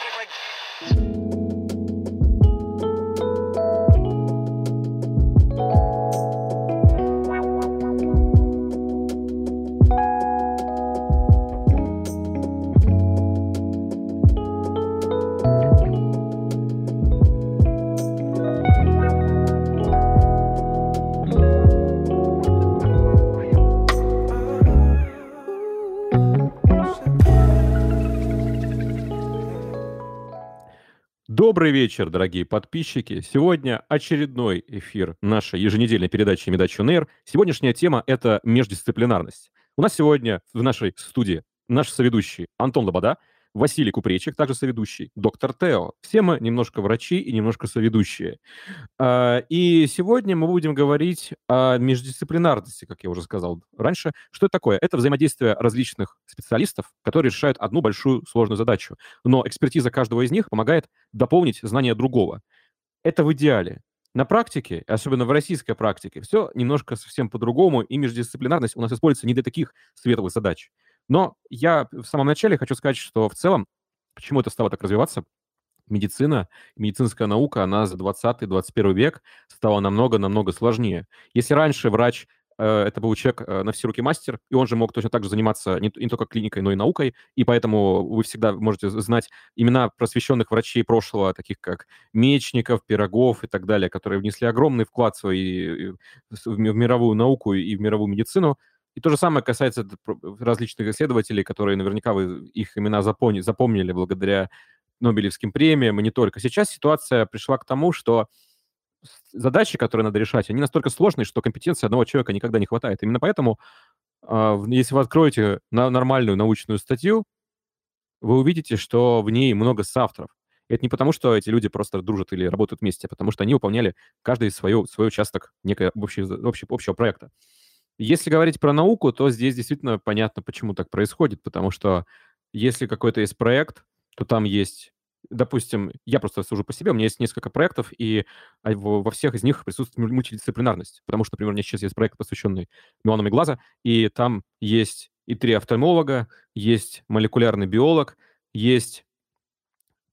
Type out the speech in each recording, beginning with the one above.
Break, break. Добрый вечер, дорогие подписчики. Сегодня очередной эфир нашей еженедельной передачи «Медачу НЕР». Сегодняшняя тема — это междисциплинарность. У нас сегодня в нашей студии наш соведущий Антон Лобода — Василий Купречик, также соведущий, доктор Тео. Все мы немножко врачи и немножко соведущие. А, и сегодня мы будем говорить о междисциплинарности, как я уже сказал раньше. Что это такое? Это взаимодействие различных специалистов, которые решают одну большую сложную задачу. Но экспертиза каждого из них помогает дополнить знания другого. Это в идеале. На практике, особенно в российской практике, все немножко совсем по-другому, и междисциплинарность у нас используется не для таких светлых задач. Но я в самом начале хочу сказать, что в целом, почему это стало так развиваться, медицина, медицинская наука, она за 20-21 век стала намного-намного сложнее. Если раньше врач э, это был человек э, на все руки мастер, и он же мог точно так же заниматься не, только клиникой, но и наукой, и поэтому вы всегда можете знать имена просвещенных врачей прошлого, таких как Мечников, Пирогов и так далее, которые внесли огромный вклад свой в мировую науку и в мировую медицину. И то же самое касается различных исследователей, которые наверняка вы их имена запомни, запомнили благодаря Нобелевским премиям, и не только. Сейчас ситуация пришла к тому, что задачи, которые надо решать, они настолько сложные, что компетенции одного человека никогда не хватает. Именно поэтому, а, если вы откроете нормальную научную статью, вы увидите, что в ней много соавторов. И это не потому, что эти люди просто дружат или работают вместе, а потому что они выполняли каждый свой, свой участок некого общего, общего проекта. Если говорить про науку, то здесь действительно понятно, почему так происходит, потому что если какой-то есть проект, то там есть допустим, я просто сужу по себе, у меня есть несколько проектов, и а, во всех из них присутствует мультидисциплинарность, потому что, например, у меня сейчас есть проект, посвященный мионами глаза, и там есть и три офтальмолога, есть молекулярный биолог, есть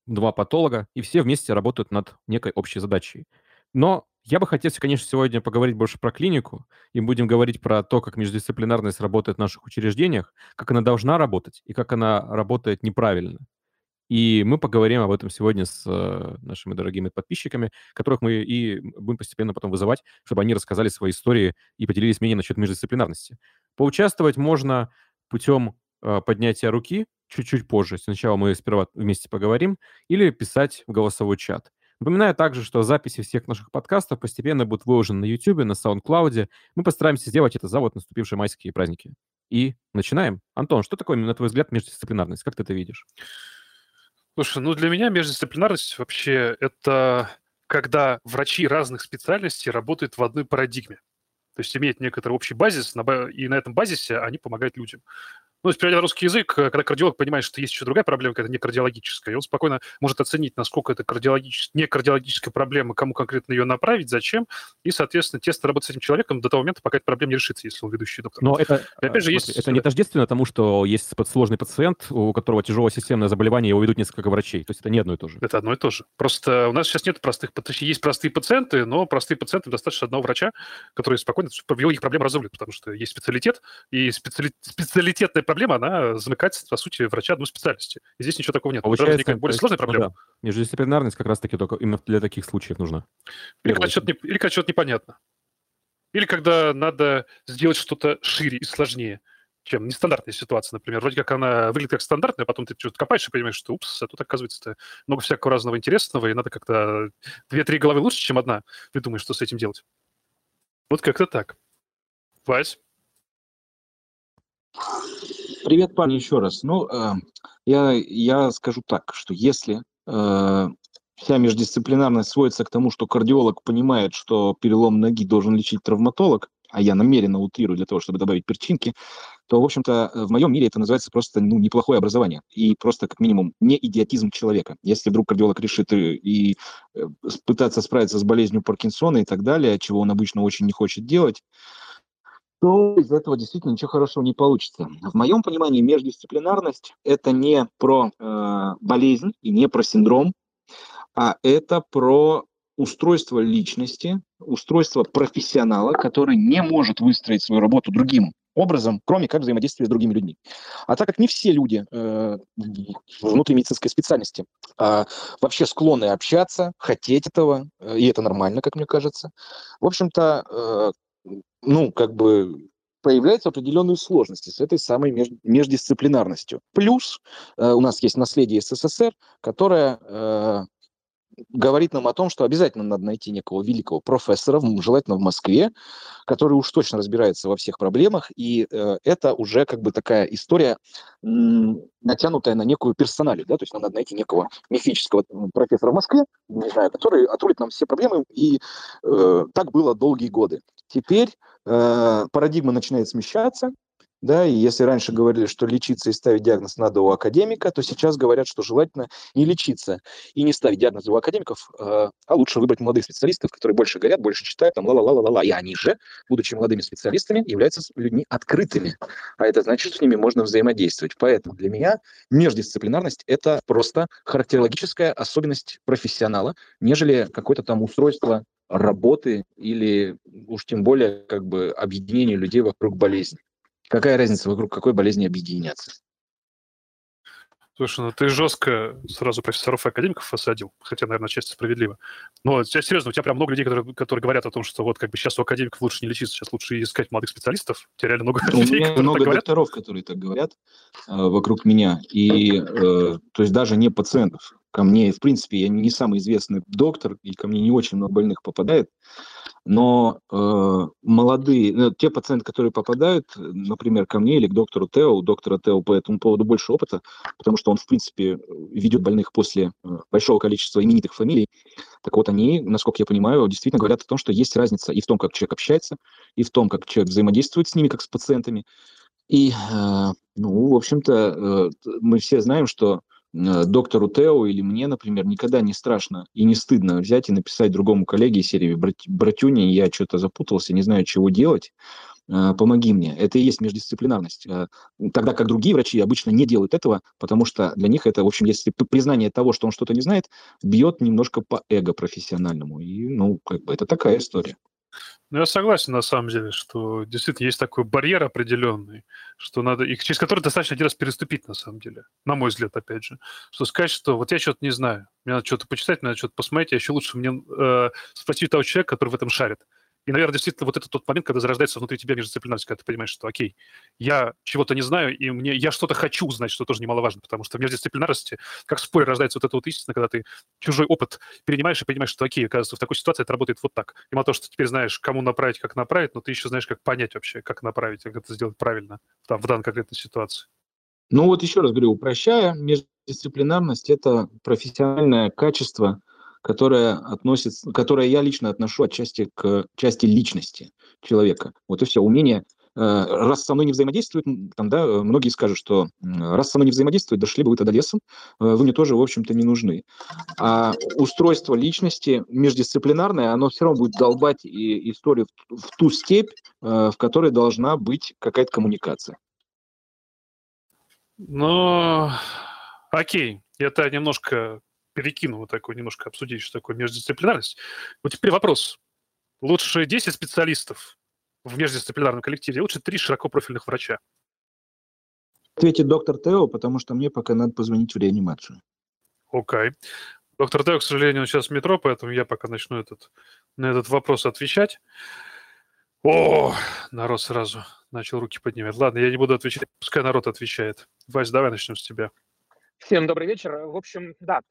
два патолога, и все вместе работают над некой общей задачей. Но я бы хотел, конечно, сегодня поговорить больше про клинику, и будем говорить про то, как междисциплинарность работает в наших учреждениях, как она должна работать и как она работает неправильно. И мы поговорим об этом сегодня с э, нашими дорогими подписчиками, которых мы и будем постепенно потом вызывать, чтобы они рассказали свои истории и поделились мнением насчет междисциплинарности. Поучаствовать можно путем э, поднятия руки чуть-чуть позже. Сначала мы сперва вместе поговорим, или писать в голосовой чат. Напоминаю также, что записи всех наших подкастов постепенно будут выложены на YouTube, на SoundCloud. Мы постараемся сделать это за вот наступившие майские праздники. И начинаем. Антон, что такое, на твой взгляд, междисциплинарность? Как ты это видишь? Слушай, ну для меня междисциплинарность вообще это когда врачи разных специальностей работают в одной парадигме. То есть имеют некоторый общий базис, и на этом базисе они помогают людям. Ну, если переводя на русский язык, э, когда кардиолог понимает, что есть еще другая проблема, какая-то не кардиологическая, и он спокойно может оценить, насколько это кардиологич... не кардиологическая проблема, кому конкретно ее направить, зачем, и, соответственно, тесно работать с этим человеком до того момента, пока эта проблема не решится, если он ведущий доктор. Но это, и опять же, есть... это не тождественно тому, что есть сложный пациент, у которого тяжелое системное заболевание, его ведут несколько врачей. То есть это не одно и то же. Это одно и то же. Просто у нас сейчас нет простых... Есть простые пациенты, но простые пациенты достаточно одного врача, который спокойно его их проблем разрулит, потому что есть специалитет, и специали... специалитетная проблема, она замыкать, по сути, врача одной специальности. И здесь ничего такого нет. Получается, более сложная проблема. Ну, да. Междисциплинарность как раз-таки только именно для таких случаев нужна. Или когда, что-то не, или когда что-то непонятно. Или когда надо сделать что-то шире и сложнее, чем нестандартная ситуация, например. Вроде как она выглядит как стандартная, а потом ты что-то копаешь и понимаешь, что упс, а тут, оказывается, много всякого разного интересного, и надо как-то две-три головы лучше, чем одна. Ты думаешь, что с этим делать. Вот как-то так. Вась? Привет, парни, еще раз. Ну, э, я, я скажу так, что если э, вся междисциплинарность сводится к тому, что кардиолог понимает, что перелом ноги должен лечить травматолог, а я намеренно утрирую для того, чтобы добавить перчинки, то, в общем-то, в моем мире это называется просто ну, неплохое образование и просто, как минимум, не идиотизм человека. Если вдруг кардиолог решит и, и э, пытаться справиться с болезнью Паркинсона и так далее, чего он обычно очень не хочет делать, то из этого действительно ничего хорошего не получится. В моем понимании междисциплинарность – это не про э, болезнь и не про синдром, а это про устройство личности, устройство профессионала, который не может выстроить свою работу другим образом, кроме как взаимодействия с другими людьми. А так как не все люди э, внутри медицинской специальности э, вообще склонны общаться, хотеть этого, э, и это нормально, как мне кажется, в общем-то, э, ну, как бы появляются определенные сложности с этой самой меж, междисциплинарностью. Плюс э, у нас есть наследие СССР, которое э, говорит нам о том, что обязательно надо найти некого великого профессора, желательно в Москве, который уж точно разбирается во всех проблемах, и э, это уже как бы такая история, м, натянутая на некую персоналию, да, то есть нам надо найти некого мифического профессора в Москве, не знаю, который отрулит нам все проблемы, и э, так было долгие годы. Теперь э, парадигма начинает смещаться, да, и если раньше говорили, что лечиться и ставить диагноз надо у академика, то сейчас говорят, что желательно не лечиться и не ставить диагноз у академиков, а, а лучше выбрать молодых специалистов, которые больше горят, больше читают, там, ла-ла-ла-ла-ла. И они же, будучи молодыми специалистами, являются людьми открытыми. А это значит, что с ними можно взаимодействовать. Поэтому для меня междисциплинарность – это просто характерологическая особенность профессионала, нежели какое-то там устройство работы или уж тем более как бы объединение людей вокруг болезни. Какая разница, вокруг какой болезни объединяться? Слушай, ну ты жестко сразу профессоров и академиков осадил, хотя, наверное, часть справедливо. Но я серьезно, у тебя прям много людей, которые, которые говорят о том, что вот как бы сейчас у академиков лучше не лечиться, сейчас лучше искать молодых специалистов. У тебя реально много у людей, меня много докторов, которые так говорят э, вокруг меня. И, э, то есть даже не пациентов. Ко мне, в принципе, я не самый известный доктор, и ко мне не очень много больных попадает. Но э, молодые, ну, те пациенты, которые попадают, например, ко мне или к доктору Тео, у доктора Тео по этому поводу больше опыта, потому что он, в принципе, ведет больных после э, большого количества именитых фамилий, так вот они, насколько я понимаю, действительно говорят о том, что есть разница и в том, как человек общается, и в том, как человек взаимодействует с ними, как с пациентами. И, э, ну, в общем-то, э, мы все знаем, что доктору Тео или мне, например, никогда не страшно и не стыдно взять и написать другому коллеге из серии «Братюня, я что-то запутался, не знаю, чего делать, э, помоги мне». Это и есть междисциплинарность. Э, тогда как другие врачи обычно не делают этого, потому что для них это, в общем, если признание того, что он что-то не знает, бьет немножко по эго профессиональному. И, ну, как бы это такая история. Ну, я согласен, на самом деле, что действительно есть такой барьер определенный, что надо, и через который достаточно один раз переступить, на самом деле, на мой взгляд, опять же, что сказать, что вот я что-то не знаю, мне надо что-то почитать, мне надо что-то посмотреть, а еще лучше мне э, спросить того человека, который в этом шарит. И, наверное, действительно, вот это тот момент, когда зарождается внутри тебя междисциплинарность, когда ты понимаешь, что, окей, я чего-то не знаю, и мне я что-то хочу узнать, что тоже немаловажно, потому что в междисциплинарности, как в споре рождается вот эта вот истина, когда ты чужой опыт перенимаешь и понимаешь, что, окей, оказывается, в такой ситуации это работает вот так. И мало того, что ты теперь знаешь, кому направить, как направить, но ты еще знаешь, как понять вообще, как направить, как это сделать правильно там, в данной конкретной ситуации. Ну вот еще раз говорю, упрощая, междисциплинарность – это профессиональное качество – которая относится, которое я лично отношу отчасти к части личности человека. Вот и все. Умение э, раз со мной не взаимодействует, там, да, многие скажут, что раз со мной не взаимодействует, дошли бы вы тогда лесом, э, вы мне тоже, в общем-то, не нужны. А устройство личности междисциплинарное, оно все равно будет долбать и историю в, ту степь, э, в которой должна быть какая-то коммуникация. Ну, окей, это немножко перекину вот такой, немножко обсудить, что такое междисциплинарность. Вот теперь вопрос. Лучше 10 специалистов в междисциплинарном коллективе, лучше 3 широкопрофильных врача? Ответит доктор Тео, потому что мне пока надо позвонить в реанимацию. Окей. Okay. Доктор Тео, к сожалению, он сейчас в метро, поэтому я пока начну этот, на этот вопрос отвечать. О, народ сразу начал руки поднимать. Ладно, я не буду отвечать, пускай народ отвечает. Вась, давай начнем с тебя. Всем добрый вечер. В общем, да,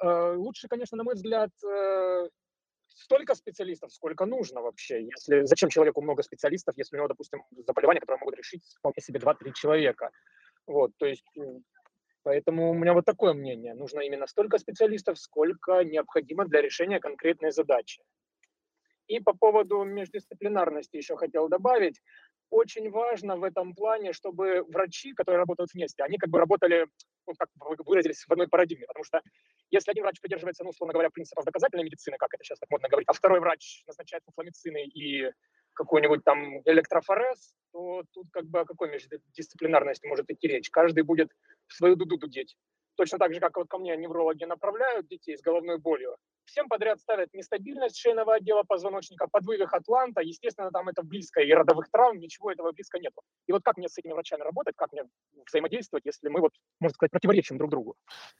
э, лучше, конечно, на мой взгляд, э, столько специалистов, сколько нужно вообще. Если, зачем человеку много специалистов, если у него, допустим, заболевания, которые могут решить вполне себе 2-3 человека. Вот, то есть, поэтому у меня вот такое мнение. Нужно именно столько специалистов, сколько необходимо для решения конкретной задачи. И по поводу междисциплинарности еще хотел добавить. Очень важно в этом плане, чтобы врачи, которые работают вместе, они как бы работали ну, как выразились в одной парадигме, потому что если один врач придерживается, ну, условно говоря, принципов доказательной медицины, как это сейчас так модно говорить, а второй врач назначает фуфламицины и какой-нибудь там электрофорез, то тут как бы о какой междисциплинарности может идти речь? Каждый будет в свою дуду дудеть. Точно так же, как вот ко мне неврологи направляют детей с головной болью. Всем подряд ставят нестабильность шейного отдела позвоночника, подвывих атланта. Естественно, там это близко, и родовых травм, ничего этого близко нету. И вот как мне с этими врачами работать, как мне взаимодействовать, если мы, вот, можно сказать, противоречим друг другу?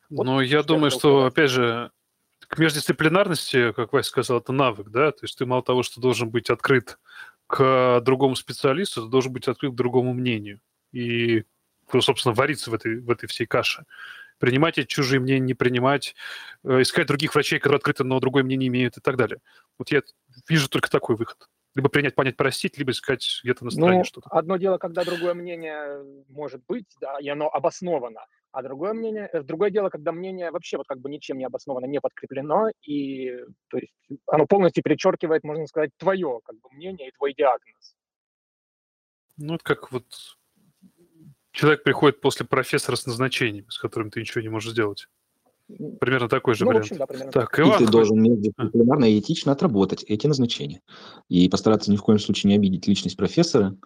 Вот ну, я думаю, что, опять же, к междисциплинарности, как Вася сказал, это навык, да, то есть ты мало того, что должен быть открыт к другому специалисту, ты должен быть открыт к другому мнению. И, ну, собственно, вариться в этой, в этой всей каше принимать эти чужие мнения, не принимать, э, искать других врачей, которые открыто, но другое мнение имеют и так далее. Вот я вижу только такой выход. Либо принять, понять, простить, либо искать где-то на стороне ну, что-то. Одно дело, когда другое мнение может быть, да, и оно обосновано, а другое мнение, э, другое дело, когда мнение вообще вот как бы ничем не обосновано, не подкреплено, и то есть оно полностью перечеркивает, можно сказать, твое как бы мнение и твой диагноз. Ну, это как вот человек приходит после профессора с назначением, с которым ты ничего не можешь сделать. Примерно такой же ну, вариант. Общем, да, примерно так, Иван, и ты должен междисциплинарно и этично отработать эти назначения. И постараться ни в коем случае не обидеть личность профессора,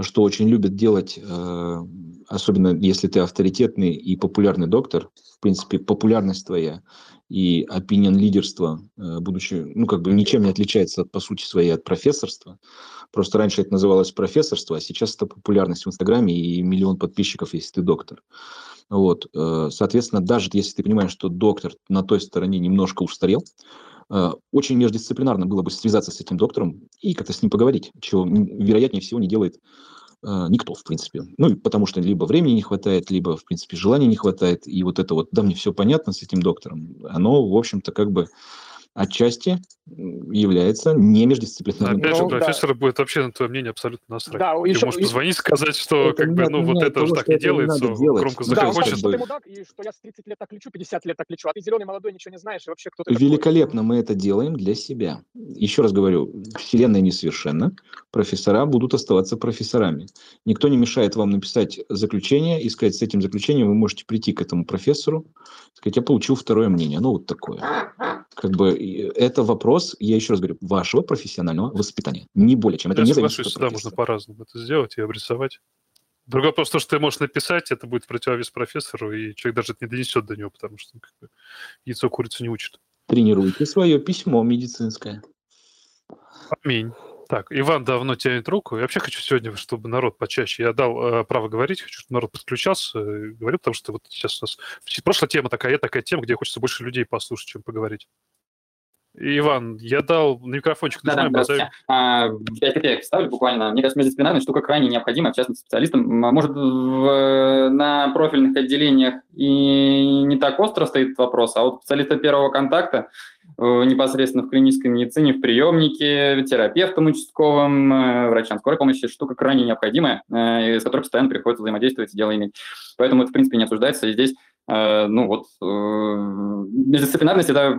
что очень любят делать, э, особенно если ты авторитетный и популярный доктор. В принципе, популярность твоя и opinion лидерство, э, будучи, ну, как бы ничем не отличается, по сути своей, от профессорства. Просто раньше это называлось профессорство, а сейчас это популярность в Инстаграме и миллион подписчиков, если ты доктор. Вот, э, соответственно, даже если ты понимаешь, что доктор на той стороне немножко устарел, э, очень междисциплинарно было бы связаться с этим доктором и как-то с ним поговорить, чего, вероятнее всего, не делает э, никто, в принципе. Ну, потому что либо времени не хватает, либо, в принципе, желания не хватает. И вот это вот, да, мне все понятно с этим доктором, оно, в общем-то, как бы отчасти является не междисциплинарным. Опять же, ну, профессора да. будет вообще на твое мнение абсолютно насрать. Да, Ты еще, можешь позвонить, сказать, что как бы, ну, вот это того, так не делается, громко захочешь. Да, что ты мудак, и что я с 30 лет так лечу, 50 лет так лечу, а ты зеленый, молодой, ничего не знаешь, и вообще кто то Великолепно такой? мы это делаем для себя. Еще раз говорю, вселенная несовершенна, профессора будут оставаться профессорами. Никто не мешает вам написать заключение и сказать, с этим заключением вы можете прийти к этому профессору, сказать, я получил второе мнение. Ну, вот такое. Как бы это вопрос, я еще раз говорю, вашего профессионального воспитания. Не более чем. Это я не соглашусь, да, можно по-разному это сделать и обрисовать. Другой вопрос, то, что ты можешь написать, это будет противовес профессору, и человек даже не донесет до него, потому что как бы, яйцо курицу не учит. Тренируйте свое письмо медицинское. Аминь. Так, Иван давно тянет руку. Я вообще хочу сегодня, чтобы народ почаще. Я дал э, право говорить, хочу, чтобы народ подключался, э, говорил, потому что вот сейчас у нас прошлая тема такая, такая тема, где хочется больше людей послушать, чем поговорить. Иван, я дал микрофончик. Да, да, здравствуйте. А, 5 копеек вставлю буквально. Мне кажется, междисциплинарная штука крайне необходима, в частности, специалистам. Может, в, на профильных отделениях и не так остро стоит вопрос, а вот специалиста первого контакта э, непосредственно в клинической медицине, в приемнике, терапевтам участковым, э, врачам скорой помощи, штука крайне необходимая, э, с которой постоянно приходится взаимодействовать и дело иметь. Поэтому это, в принципе, не обсуждается. И здесь, ну вот, междисциплинарность – это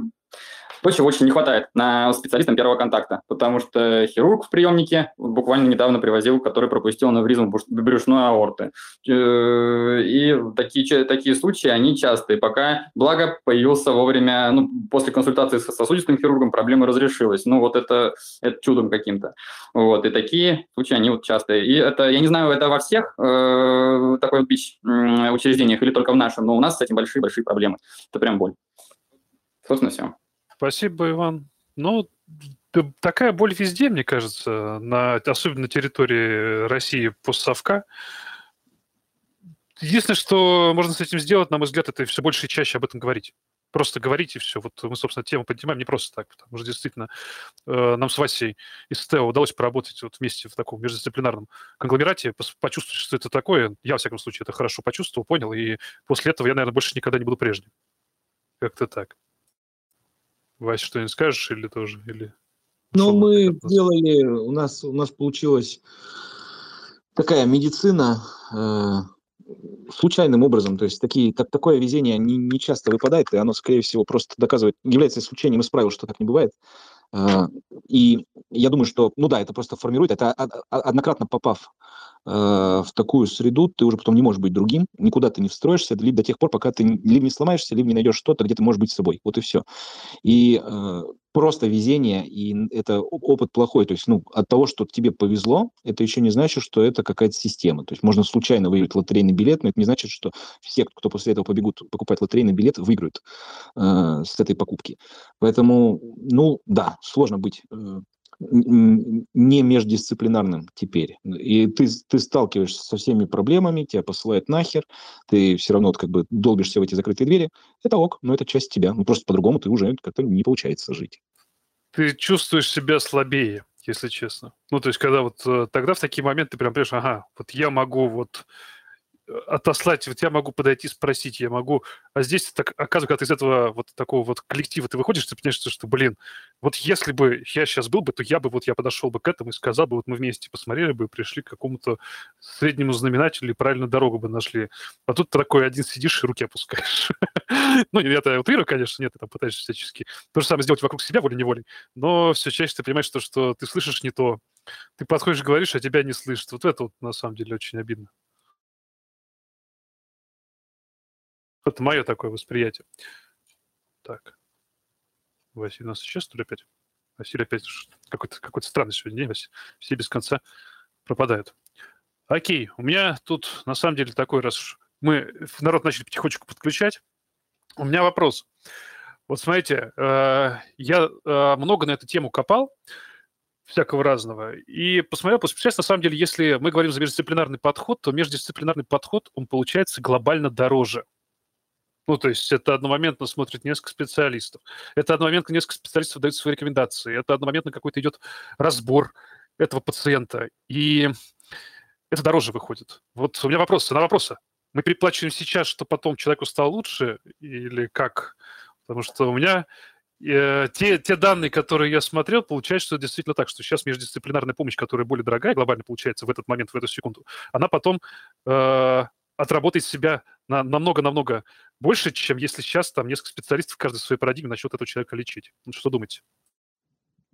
то, чего очень не хватает на специалистам первого контакта, потому что хирург в приемнике буквально недавно привозил, который пропустил аневризму брюшной аорты. Э, и такие, такие случаи, они частые. Пока, благо, появился вовремя, ну, после консультации с сосудистым хирургом проблема разрешилась. Ну, вот это, это чудом каким-то. Вот, и такие случаи, они вот частые. И это, я не знаю, это во всех э, такой э, учреждениях или только в нашем, но у нас с этим большие-большие проблемы. Это прям боль. Собственно, все. Спасибо, Иван. Ну, такая боль везде, мне кажется, на, особенно на территории России постсовка. Единственное, что можно с этим сделать, на мой взгляд, это все больше и чаще об этом говорить. Просто говорить и все. Вот мы, собственно, тему поднимаем не просто так, потому что действительно э, нам с Васей из ТЭО удалось поработать вот вместе в таком междисциплинарном конгломерате, почувствовать, что это такое. Я, во всяком случае, это хорошо почувствовал, понял, и после этого я, наверное, больше никогда не буду прежним. Как-то так. Вася, что-нибудь скажешь или тоже? Или... Ну, мы делали, у нас, у нас получилась такая медицина э, случайным образом, то есть такие, так, такое везение не, не часто выпадает, и оно, скорее всего, просто доказывает, является исключением из правил, что так не бывает. Э, и я думаю, что, ну да, это просто формирует, это однократно попав э, в такую среду, ты уже потом не можешь быть другим, никуда ты не встроишься, либо до тех пор, пока ты либо не сломаешься, либо не найдешь что-то, где ты можешь быть собой. Вот и все. И э, просто везение, и это опыт плохой. То есть, ну, от того, что тебе повезло, это еще не значит, что это какая-то система. То есть можно случайно выиграть лотерейный билет, но это не значит, что все, кто после этого побегут покупать лотерейный билет, выиграют э, с этой покупки. Поэтому, ну, да, сложно быть э, не междисциплинарным теперь. И ты, ты сталкиваешься со всеми проблемами, тебя посылают нахер, ты все равно как бы долбишься в эти закрытые двери. Это ок, но это часть тебя. Ну, просто по-другому ты уже как-то не получается жить. Ты чувствуешь себя слабее, если честно. Ну, то есть, когда вот э, тогда в такие моменты ты прям понимаешь, ага, вот я могу вот отослать, вот я могу подойти, спросить, я могу... А здесь, так, оказывается, когда ты из этого вот такого вот коллектива ты выходишь, ты понимаешь, что, блин, вот если бы я сейчас был бы, то я бы вот я подошел бы к этому и сказал бы, вот мы вместе посмотрели бы, пришли к какому-то среднему знаменателю и правильно дорогу бы нашли. А тут ты такой один сидишь и руки опускаешь. Ну, я это утрирую, конечно, нет, ты там пытаешься всячески то же самое сделать вокруг себя волей-неволей, но все чаще ты понимаешь, что, что ты слышишь не то, ты подходишь, говоришь, а тебя не слышат. Вот это вот на самом деле очень обидно. Это мое такое восприятие. Так. Василий у нас исчез, что ли, опять? Василий опять какой-то какой странный сегодня день. Все без конца пропадают. Окей, у меня тут на самом деле такой, раз мы народ начали потихонечку подключать, у меня вопрос. Вот смотрите, э, я э, много на эту тему копал, всякого разного, и посмотрел, сейчас на самом деле, если мы говорим за междисциплинарный подход, то междисциплинарный подход, он получается глобально дороже – ну, то есть это одномоментно смотрит несколько специалистов. Это одномоментно несколько специалистов дают свои рекомендации. Это одномоментно какой-то идет разбор этого пациента. И это дороже выходит. Вот у меня вопрос, на вопросы. Мы переплачиваем сейчас, что потом человеку стало лучше или как? Потому что у меня э, те, те данные, которые я смотрел, получается, что действительно так, что сейчас междисциплинарная помощь, которая более дорогая, глобально получается в этот момент, в эту секунду, она потом э, отработает себя на, намного-намного больше, чем если сейчас там несколько специалистов в каждой своей парадигме начнут этого человека лечить. Ну, что думаете?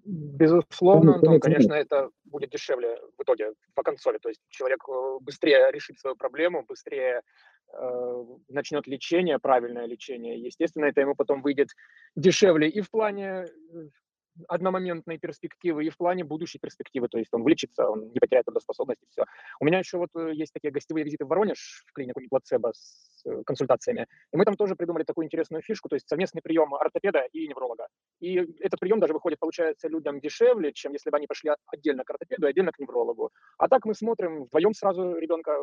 Безусловно, Антон, конечно, это будет дешевле в итоге по консоли. То есть человек э, быстрее решит свою проблему, быстрее э, начнет лечение, правильное лечение. Естественно, это ему потом выйдет дешевле и в плане э, одномоментной перспективы и в плане будущей перспективы, то есть он вылечится, он не потеряет трудоспособность и все. У меня еще вот э, есть такие гостевые визиты в Воронеж в клинику Неплацебо с э, консультациями, и мы там тоже придумали такую интересную фишку, то есть совместный прием ортопеда и невролога. И этот прием даже выходит, получается, людям дешевле, чем если бы они пошли отдельно к ортопеду и отдельно к неврологу. А так мы смотрим вдвоем сразу ребенка,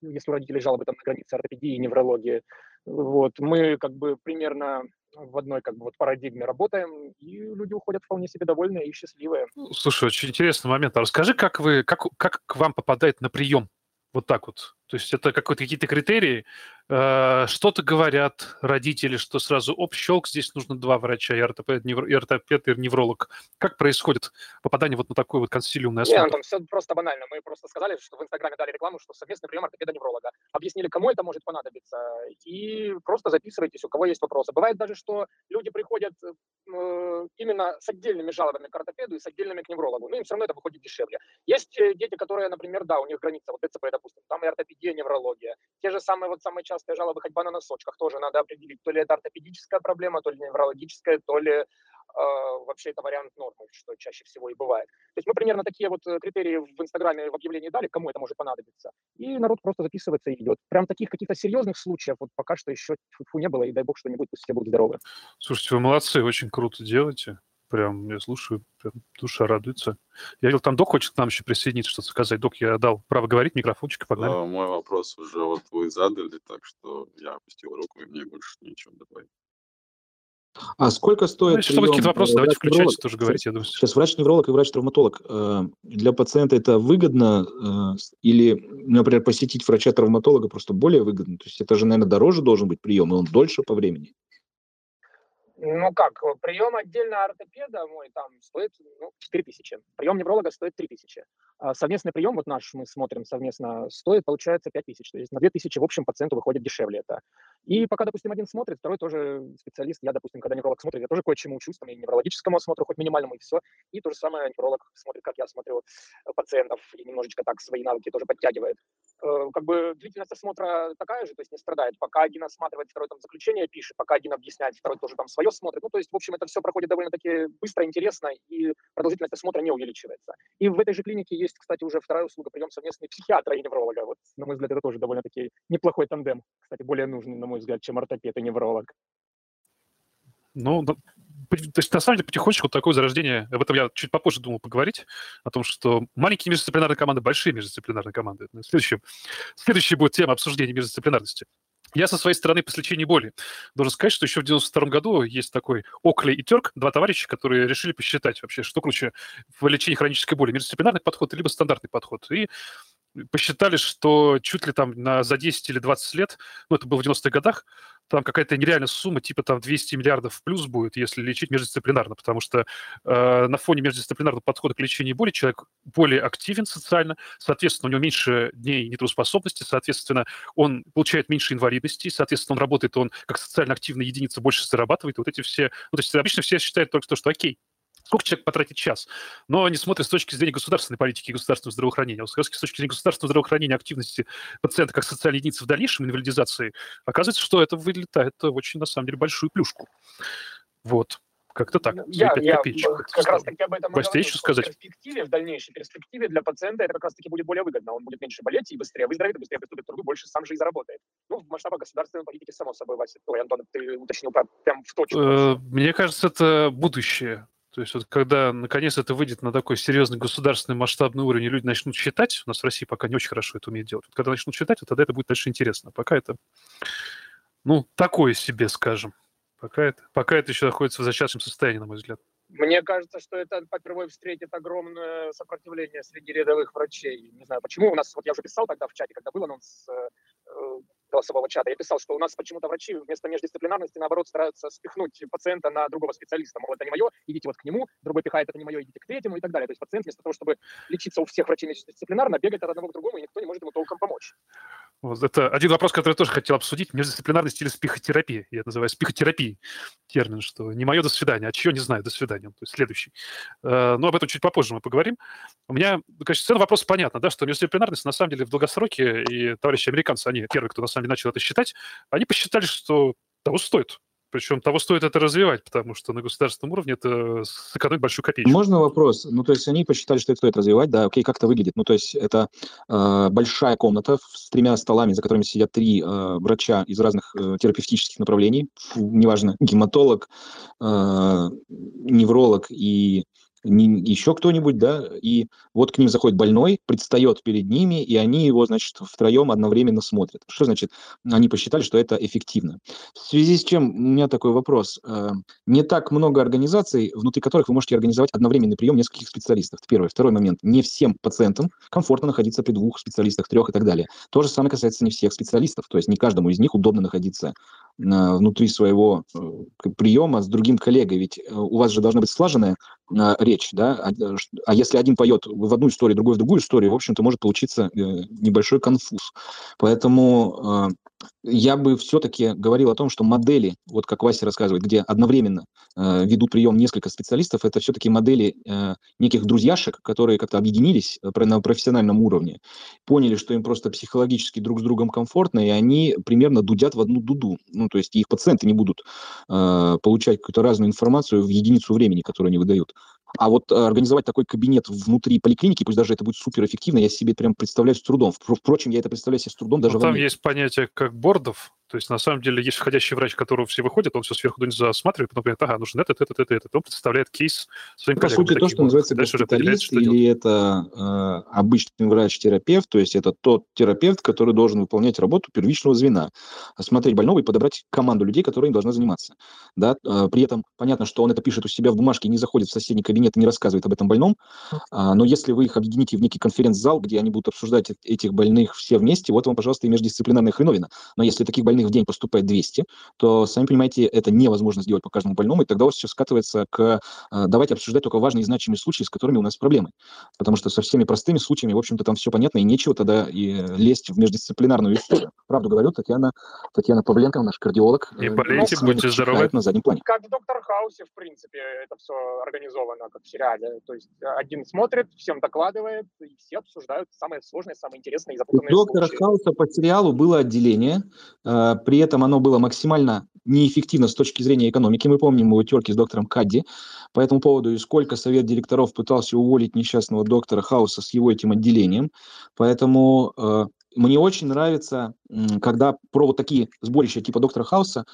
если у родителей жалобы там на границе ортопедии и неврологии, вот, мы как бы примерно в одной как бы вот парадигме работаем, и люди уходят вполне себе довольные и счастливые. Слушай, очень интересный момент. А расскажи, как вы, как, как к вам попадает на прием? Вот так вот. То есть это какие-то критерии, э, что-то говорят родители, что сразу, оп, щелк, здесь нужно два врача, и ортопед, невр, и, ортопед, и невролог. Как происходит попадание вот на такой вот консилиумный осмотр? Нет, там все просто банально. Мы просто сказали, что в Инстаграме дали рекламу, что совместный прием ортопеда-невролога. Объяснили, кому это может понадобиться, и просто записывайтесь, у кого есть вопросы. Бывает даже, что люди приходят э, именно с отдельными жалобами к ортопеду и с отдельными к неврологу, но им все равно это выходит дешевле. Есть э, дети, которые, например, да, у них граница, вот ДЦП, допустим, там и ортопедия, ортопедия, неврология. Те же самые, вот самые частые жалобы ходьба на носочках тоже надо определить, то ли это ортопедическая проблема, то ли неврологическая, то ли э, вообще это вариант нормы, что чаще всего и бывает. То есть мы примерно такие вот э, критерии в Инстаграме в объявлении дали, кому это может понадобиться, и народ просто записывается и идет. Прям таких каких-то серьезных случаев вот пока что еще фу не было, и дай бог что-нибудь, пусть все будут здоровы. Слушайте, вы молодцы, очень круто делаете. Прям я слушаю, прям душа радуется. Я видел, там док хочет к нам еще присоединиться, что-то сказать. Док, я дал право говорить, микрофончик, погнали. А, мой вопрос уже вот вы задали, так что я опустил руку, и мне больше нечего добавить. А сколько стоит Значит, прием... какие-то вопросы, давайте включайте, тоже говорите. Я думаю. Сейчас врач-невролог и врач-травматолог. Э, для пациента это выгодно э, или, например, посетить врача-травматолога просто более выгодно? То есть это же, наверное, дороже должен быть прием, и он дольше по времени. Ну как, э, прием отдельно ортопеда мой там стоит ну, 4 тысячи. Прием невролога стоит 3 тысячи. А совместный прием, вот наш мы смотрим совместно, стоит, получается, 5 тысяч. То есть на 2 тысячи в общем пациенту выходит дешевле это. И пока, допустим, один смотрит, второй тоже специалист. Я, допустим, когда невролог смотрит, я тоже кое-чему учусь, там, и неврологическому осмотру, хоть минимальному, и все. И то же самое невролог смотрит, как я смотрю э, пациентов, и немножечко так свои навыки тоже подтягивает. Э, как бы длительность осмотра такая же, то есть не страдает. Пока один осматривает, второй там заключение пишет, пока один объясняет, второй тоже там свое смотрит. Ну, то есть, в общем, это все проходит довольно-таки быстро, интересно, и продолжительность осмотра не увеличивается. И в этой же клинике есть, кстати, уже вторая услуга, прием совместный психиатра и невролога. Вот, на мой взгляд, это тоже довольно-таки неплохой тандем. Кстати, более нужный, на мой взгляд, чем ортопед и невролог. Ну, то есть, на самом деле, потихонечку такое зарождение, об этом я чуть попозже думал поговорить, о том, что маленькие междисциплинарные команды, большие междисциплинарные команды. Следующая, следующая будет тема обсуждения междисциплинарности. Я со своей стороны по лечению боли должен сказать, что еще в 92 году есть такой Окли и Терк, два товарища, которые решили посчитать вообще, что круче в лечении хронической боли, междисциплинарный подход либо стандартный подход. И посчитали, что чуть ли там на, за 10 или 20 лет, ну, это было в 90-х годах, там какая-то нереальная сумма, типа там 200 миллиардов плюс будет, если лечить междисциплинарно, потому что э, на фоне междисциплинарного подхода к лечению боли человек более активен социально, соответственно, у него меньше дней нетрудоспособности, соответственно, он получает меньше инвалидности, соответственно, он работает, он как социально активная единица больше зарабатывает, вот эти все... Ну, то есть обычно все считают только то, что окей, сколько человек потратит час. Но они смотрят с точки зрения государственной политики и государственного здравоохранения. Вот с точки зрения государственного здравоохранения активности пациента как социальной единицы в дальнейшем инвалидизации, оказывается, что это вылетает очень, на самом деле, большую плюшку. Вот. Как-то так. Я, я как раз таки об этом Костя, еще сказать? В перспективе, в дальнейшей перспективе для пациента это как раз таки будет более выгодно. Он будет меньше болеть и быстрее выздоровеет, быстрее приступит к труду, больше сам же и заработает. Ну, в масштабах государственной политики, само собой, Вася. Ой, Антон, ты уточнил прям в точку. Э, мне кажется, это будущее. То есть вот когда наконец это выйдет на такой серьезный государственный масштабный уровень, и люди начнут считать, у нас в России пока не очень хорошо это умеет делать, вот когда начнут считать, вот тогда это будет дальше интересно. Пока это, ну, такое себе, скажем. Пока это, пока это еще находится в зачаточном состоянии, на мой взгляд. Мне кажется, что это попервой встретит огромное сопротивление среди рядовых врачей. Не знаю, почему у нас, вот я уже писал тогда в чате, когда был анонс э, голосового чата, я писал, что у нас почему-то врачи вместо междисциплинарности, наоборот, стараются спихнуть пациента на другого специалиста. Мол, это не мое, идите вот к нему, другой пихает, это не мое, идите к третьему и так далее. То есть пациент вместо того, чтобы лечиться у всех врачей междисциплинарно, бегает от одного к другому, и никто не может ему толком помочь. Вот это один вопрос, который я тоже хотел обсудить. Междисциплинарность или спихотерапия. Я называю спихотерапией термин, что не мое до свидания, а чье не знаю, до свидания. То есть следующий. Э, но об этом чуть попозже мы поговорим. У меня, конечно, вопрос понятно, да, что междисциплинарность на самом деле в долгосроке, и товарищи американцы, они первые, кто на самом деле начал это считать, они посчитали, что того стоит. Причем того стоит это развивать, потому что на государственном уровне это сэкономит большую копеечку. Можно вопрос? Ну, то есть они посчитали, что это стоит развивать, да, окей, как это выглядит? Ну, то есть это э, большая комната с тремя столами, за которыми сидят три э, врача из разных э, терапевтических направлений, неважно, гематолог, э, невролог и не, еще кто-нибудь, да, и вот к ним заходит больной, предстает перед ними, и они его, значит, втроем одновременно смотрят. Что значит? Они посчитали, что это эффективно. В связи с чем у меня такой вопрос. Э, не так много организаций, внутри которых вы можете организовать одновременный прием нескольких специалистов. Первый. Второй момент. Не всем пациентам комфортно находиться при двух специалистах, трех и так далее. То же самое касается не всех специалистов. То есть не каждому из них удобно находиться внутри своего э, приема с другим коллегой. Ведь э, у вас же должна быть слаженная речь, да, а, а если один поет в одну историю, другой в другую историю, в общем-то, может получиться небольшой конфуз. Поэтому я бы все-таки говорил о том, что модели, вот как Вася рассказывает, где одновременно э, ведут прием несколько специалистов, это все-таки модели э, неких друзьяшек, которые как-то объединились э, на профессиональном уровне, поняли, что им просто психологически друг с другом комфортно, и они примерно дудят в одну дуду. Ну, то есть их пациенты не будут э, получать какую-то разную информацию в единицу времени, которую они выдают. А вот э, организовать такой кабинет внутри поликлиники, пусть даже это будет суперэффективно, я себе прям представляю с трудом. Впрочем, я это представляю себе с трудом даже ну, Там есть понятие как бордов, то есть, на самом деле, есть входящий врач, которого все выходят, он все сверху донизу осматривает, потом говорит, ага, нужен этот, этот, этот, этот. Он представляет кейс своим По сути, то, что называется госпиталист, или это э, обычный врач-терапевт, то есть это тот терапевт, который должен выполнять работу первичного звена, осмотреть больного и подобрать команду людей, которые им должны заниматься. Да? Э, при этом понятно, что он это пишет у себя в бумажке, не заходит в соседний кабинет и не рассказывает об этом больном, э, но если вы их объедините в некий конференц-зал, где они будут обсуждать этих больных все вместе, вот вам, пожалуйста, и междисциплинарная хреновина. Но если таких больных больных в день поступает 200, то, сами понимаете, это невозможно сделать по каждому больному, и тогда у вас все скатывается к... Э, давайте обсуждать только важные и значимые случаи, с которыми у нас проблемы. Потому что со всеми простыми случаями, в общем-то, там все понятно, и нечего тогда и лезть в междисциплинарную историю. Правду говорю, Татьяна, Татьяна Павленко, наш кардиолог. Не болейте, будьте здоровы. На заднем плане. Как в «Доктор Хаусе», в принципе, это все организовано, как в сериале. То есть один смотрит, всем докладывает, и все обсуждают самые сложные, самые интересные и запутанные У «Доктора случаи. Хауса» по сериалу было отделение, э, при этом оно было максимально неэффективно с точки зрения экономики. Мы помним его терки с доктором Кадди по этому поводу, и сколько совет директоров пытался уволить несчастного доктора Хауса с его этим отделением. Поэтому э, мне очень нравится, когда про вот такие сборища типа доктора Хауса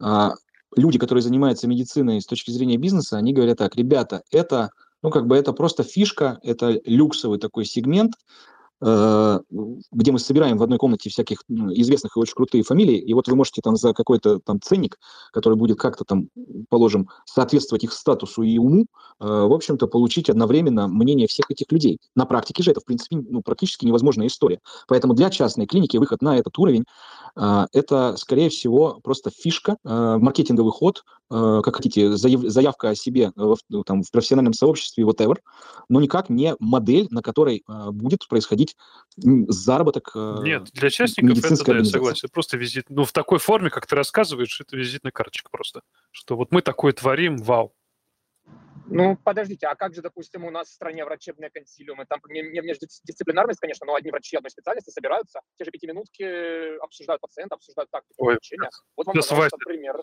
э, люди, которые занимаются медициной с точки зрения бизнеса, они говорят так, ребята, это, ну, как бы это просто фишка, это люксовый такой сегмент, где мы собираем в одной комнате всяких ну, известных и очень крутые фамилии, и вот вы можете там за какой-то там ценник, который будет как-то там, положим, соответствовать их статусу и уму, э, в общем-то, получить одновременно мнение всех этих людей. На практике же это, в принципе, ну, практически невозможная история. Поэтому для частной клиники выход на этот уровень э, – это, скорее всего, просто фишка, маркетинговый ход, как хотите, заявка о себе в, там, в профессиональном сообществе, whatever, но никак не модель, на которой будет происходить платить заработок. Э, Нет, для частников это, да, я согласен. Просто визит, ну, в такой форме, как ты рассказываешь, это визитная карточка просто. Что вот мы такое творим, вау. Ну, подождите, а как же, допустим, у нас в стране врачебные консилиумы? Там не, не междисциплинарность, конечно, но одни врачи, одной специальности собираются, те же пятиминутки обсуждают пациента, обсуждают тактику Ой, лечения. Вот вам, Вася, пример.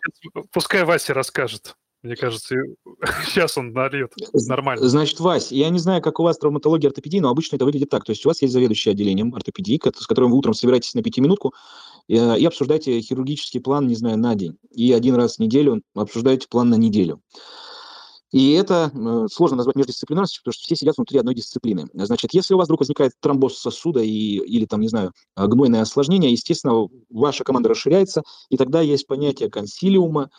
Пускай Вася расскажет. Мне кажется, сейчас он нальет нормально. Значит, Вась, я не знаю, как у вас травматология ортопедии, но обычно это выглядит так. То есть у вас есть заведующий отделением ортопедии, с которым вы утром собираетесь на пятиминутку и, э, и обсуждаете хирургический план, не знаю, на день. И один раз в неделю обсуждаете план на неделю. И это э, сложно назвать междисциплинарностью, потому что все сидят внутри одной дисциплины. Значит, если у вас вдруг возникает тромбоз сосуда и, или, там, не знаю, гнойное осложнение, естественно, ваша команда расширяется, и тогда есть понятие консилиума,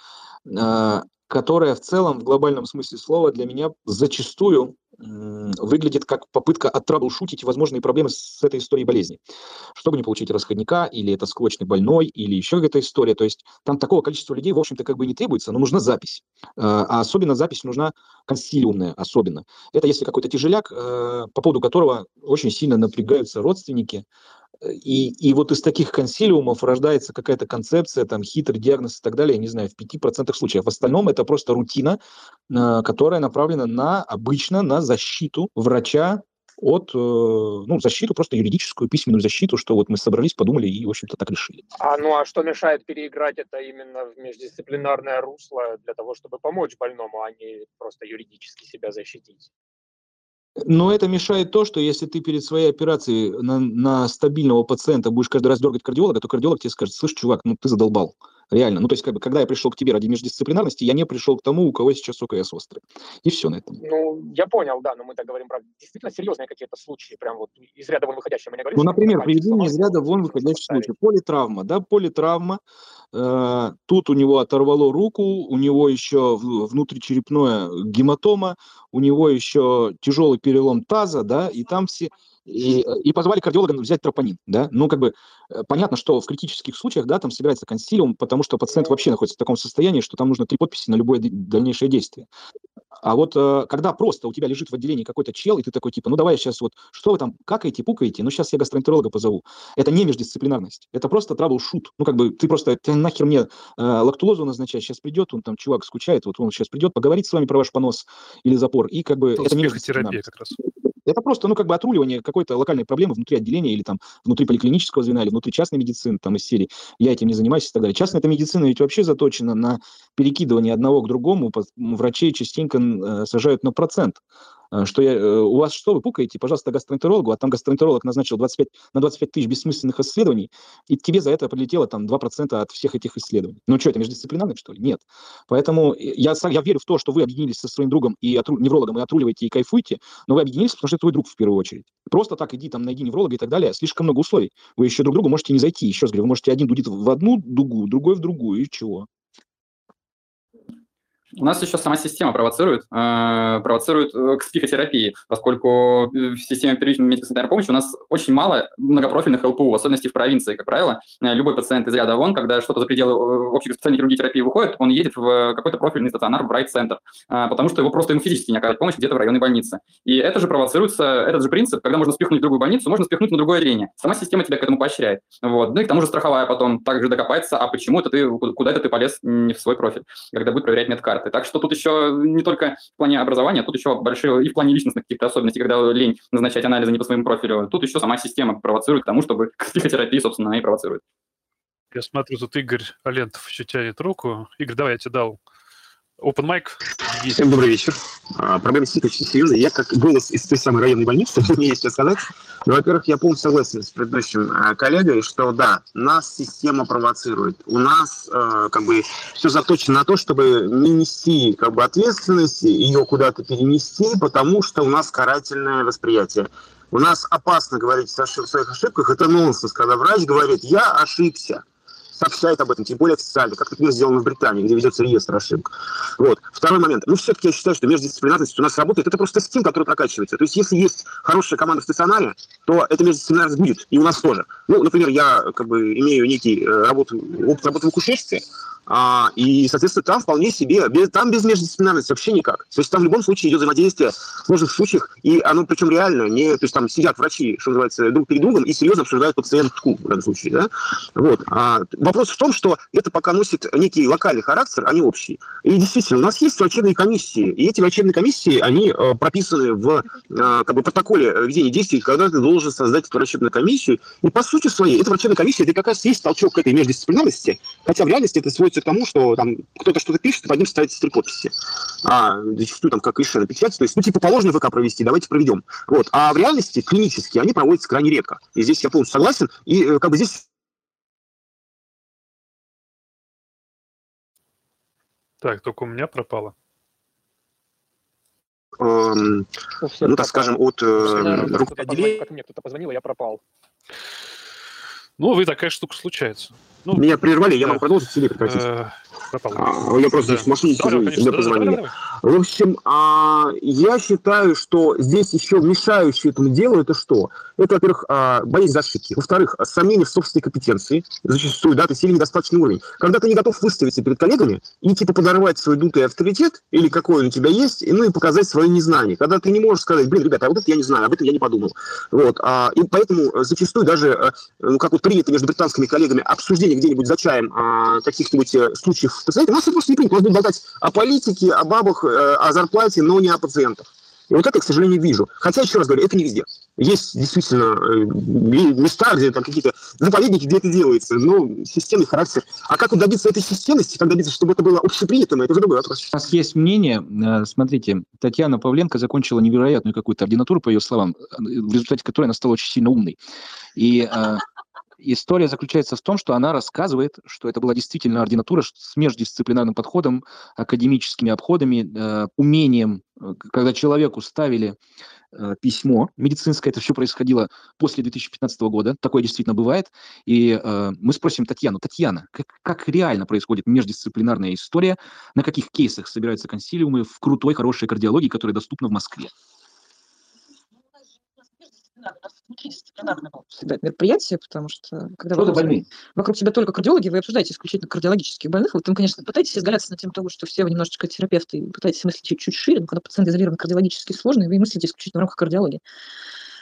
э, которая в целом, в глобальном смысле слова, для меня зачастую выглядит как попытка оттраблшутить возможные проблемы с этой историей болезни. Чтобы не получить расходника, или это склочный больной, или еще какая-то история. То есть там такого количества людей, в общем-то, как бы не требуется, но нужна запись. А, а особенно запись нужна консилиумная, особенно. Это если какой-то тяжеляк, э, по поводу которого очень сильно напрягаются родственники, и, и вот из таких консилиумов рождается какая-то концепция, там, хитрый диагноз и так далее, я не знаю, в 5% случаев. В остальном это просто рутина, э, которая направлена на, обычно на защиту врача от, э, ну, защиту, просто юридическую, письменную защиту, что вот мы собрались, подумали и, в общем-то, так решили. А ну а что мешает переиграть это именно в междисциплинарное русло для того, чтобы помочь больному, а не просто юридически себя защитить? Но это мешает то, что если ты перед своей операцией на, на стабильного пациента будешь каждый раз дергать кардиолога, то кардиолог тебе скажет, слышь, чувак, ну ты задолбал. Реально. Ну, то есть, как бы, когда я пришел к тебе ради междисциплинарности, я не пришел к тому, у кого сейчас ОКС острый. И все на этом. Ну, я понял, да, но мы так говорим про действительно серьезные какие-то случаи, прям вот из ряда вон выходящие. Мы не говорим, ну, например, приведение из ряда вон выходящих случаев. Политравма, да, политравма. Э, тут у него оторвало руку, у него еще внутричерепное гематома, у него еще тяжелый перелом таза, да, и там все и, и позвали кардиолога взять тропонин, да, ну, как бы, э, понятно, что в критических случаях, да, там собирается консилиум, потому что пациент вообще находится в таком состоянии, что там нужно три подписи на любое дальнейшее действие. А вот э, когда просто у тебя лежит в отделении какой-то чел, и ты такой, типа, ну, давай сейчас вот, что вы там какаете, пукаете, ну, сейчас я гастроэнтеролога позову. Это не междисциплинарность, это просто трабл-шут. Ну, как бы, ты просто, ты нахер мне э, лактулозу назначать, сейчас придет, он там, чувак, скучает, вот он сейчас придет, поговорить с вами про ваш понос или запор, и как бы... Это не междисциплинарность. как раз. Это просто, ну, как бы отруливание какой-то локальной проблемы внутри отделения или там внутри поликлинического звена или внутри частной медицины, там, из серии «я этим не занимаюсь» и так далее. Частная эта медицина ведь вообще заточена на перекидывание одного к другому. Врачей частенько э, сажают на процент. Э, что я, э, у вас что, вы пукаете, пожалуйста, гастроэнтерологу, а там гастроэнтеролог назначил 25, на 25 тысяч бессмысленных исследований, и тебе за это прилетело там 2% от всех этих исследований. Ну что, это междисциплинарный, что ли? Нет. Поэтому я, я верю в то, что вы объединились со своим другом и отру, неврологом и отруливаете и кайфуете, но вы объединились, потому что это твой друг в первую очередь. Просто так иди там, найди невролога и так далее. Слишком много условий. Вы еще друг другу можете не зайти. Еще раз говорю, вы можете один дудит в одну дугу, другой в другую, и чего? У нас еще сама система провоцирует, э, провоцирует э, к психотерапии, поскольку в системе первичной медико-санитарной помощи у нас очень мало многопрофильных ЛПУ, в особенности в провинции, как правило. Э, любой пациент из ряда вон, когда что-то за пределы общей специальной хирургии терапии выходит, он едет в какой-то профильный стационар, в райт-центр, потому что его просто ему физически не оказать помощь где-то в районной больнице. И это же провоцируется, этот же принцип, когда можно спихнуть в другую больницу, можно спихнуть на другое отделение. Сама система тебя к этому поощряет. Вот. Ну и к тому же страховая потом также докопается, а почему это ты, куда это ты полез не в свой профиль, когда будет проверять медкарты. Так что тут еще не только в плане образования, тут еще большие и в плане личностных каких-то особенностей, когда лень назначать анализы не по своему профилю. Тут еще сама система провоцирует к тому, чтобы к психотерапии, собственно, она и провоцирует. Я смотрю, тут Игорь Алентов еще тянет руку. Игорь, давай я тебе дал Open mic. Всем добрый вечер. А, проблема действительно очень серьезная. Я как голос из той самой районной больницы, мне есть что сказать. Но, во-первых, я полностью согласен с предыдущим а, коллегой, что да, нас система провоцирует. У нас а, как бы все заточено на то, чтобы не нести как бы ответственность, ее куда-то перенести, потому что у нас карательное восприятие. У нас опасно говорить о своих ошибках. Это нонсенс, когда врач говорит, я ошибся сообщает об этом, тем более официально, как, например, сделано в Британии, где ведется реестр ошибок. Вот. Второй момент. Ну, все-таки я считаю, что междисциплинарность у нас работает. Это просто стим, который прокачивается. То есть, если есть хорошая команда в стационаре, то эта междисциплинарность будет. И у нас тоже. Ну, например, я как бы имею некий э, работу, опыт работы в акушерстве, а, и, соответственно, там вполне себе, без, там без междисциплинарности вообще никак. То есть там в любом случае идет взаимодействие в сложных случаях, и оно причем реально, не, то есть там сидят врачи, что называется, друг перед другом, и серьезно обсуждают пациентку в этом случае. Да? Вот. А, вопрос в том, что это пока носит некий локальный характер, а не общий. И действительно, у нас есть врачебные комиссии, и эти врачебные комиссии, они э, прописаны в э, как бы, протоколе ведения действий, когда ты должен создать эту врачебную комиссию, и по сути своей, эта врачебная комиссия, это как раз есть толчок к этой междисциплинарности, хотя в реальности это свой сводится к тому, что там кто-то что-то пишет, и под ним ставится три подписи. А зачастую там как клише на печати, то есть, ну, типа, положено ВК провести, давайте проведем. Вот. А в реальности, клинически, они проводятся крайне редко. И здесь я полностью согласен. И э, как бы здесь Так, только у меня пропало. Эм, ну, так скажем, от э, руководителя. Мне кто-то позвонил, я пропал. Ну, вы такая штука случается. Ну, Меня прервали, я могу продолжить или прекратить? Э, а, я просто да. в машине сижу, тебе позвонили. В общем, а, я считаю, что здесь еще мешающее этому делу это что? Это, во-первых, а, боязнь ошибки. Во-вторых, сомнение в собственной компетенции. Зачастую, да, есть или недостаточный уровень. Когда ты не готов выставиться перед коллегами и типа подорвать свой дутый авторитет, или какой он у тебя есть, и, ну и показать свое незнание. Когда ты не можешь сказать, блин, ребята, а вот это я не знаю, об этом я не подумал. Вот. А, и поэтому зачастую даже, ну, как вот принято между британскими коллегами, обсуждение где-нибудь за чаем а, каких-нибудь э, случаев пациента, у нас это просто не принято. У нас будут болтать о политике, о бабах, э, о зарплате, но не о пациентах. И вот это, к сожалению, вижу. Хотя, еще раз говорю, это не везде. Есть действительно э, места, где там какие-то заповедники, где это делается, но системный характер. А как вот добиться этой системности, как добиться, чтобы это было общепринятым, это уже другой вопрос. У нас есть мнение, смотрите, Татьяна Павленко закончила невероятную какую-то ординатуру, по ее словам, в результате которой она стала очень сильно умной. И история заключается в том, что она рассказывает, что это была действительно ординатура с междисциплинарным подходом, академическими обходами, э, умением, э, когда человеку ставили э, письмо медицинское, это все происходило после 2015 года, такое действительно бывает, и э, мы спросим Татьяну, Татьяна, как, как реально происходит междисциплинарная история, на каких кейсах собираются консилиумы в крутой, хорошей кардиологии, которая доступна в Москве? Надо, у нас мультидисциплинарное всегда мероприятие, потому что когда что вокруг, вокруг тебя только кардиологи, вы обсуждаете исключительно кардиологических больных, вот вы, конечно, пытаетесь изгаляться на тему того, что все вы немножечко терапевты, и пытаетесь мыслить чуть, чуть шире, но когда пациент изолирован кардиологически сложный, вы мыслите исключительно в рамках кардиологии.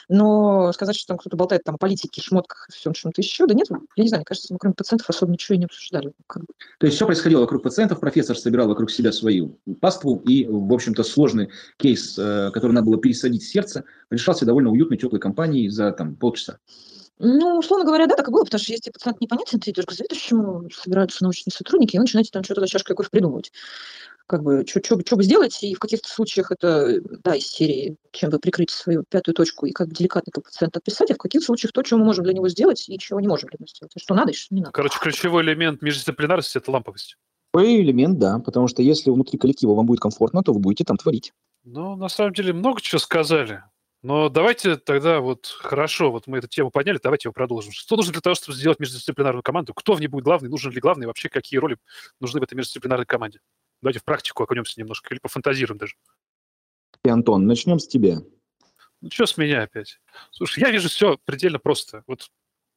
Но сказать, что там кто-то болтает там о политике, шмотках, всем чем-то еще, да нет, я не знаю, мне кажется, мы кроме пациентов особо ничего и не обсуждали. То есть все происходило вокруг пациентов, профессор собирал вокруг себя свою паству, и, в общем-то, сложный кейс, э, который надо было пересадить сердце, решался довольно уютной, теплой компанией за там, полчаса. Ну, условно говоря, да, так и было, потому что если пациент непонятен, ты идешь к заведующему, собираются научные сотрудники, и вы начинаете там что-то за чашкой кофе придумывать как бы, что бы сделать, и в каких-то случаях это, да, из серии, чем бы прикрыть свою пятую точку и как бы деликатно этого пациента отписать, а в каких случаях то, что мы можем для него сделать и чего не можем для него сделать. Что надо и что не надо. Короче, ключевой элемент междисциплинарности – это ламповость. Ключевой элемент, да, потому что если внутри коллектива вам будет комфортно, то вы будете там творить. Ну, на самом деле, много чего сказали. Но давайте тогда вот хорошо, вот мы эту тему подняли, давайте его продолжим. Что нужно для того, чтобы сделать междисциплинарную команду? Кто в ней будет главный? Нужен ли главный? Вообще какие роли нужны в этой междисциплинарной команде? Давайте в практику окунемся немножко или пофантазируем даже. И, Антон, начнем с тебя. Ну, что с меня опять? Слушай, я вижу все предельно просто. Вот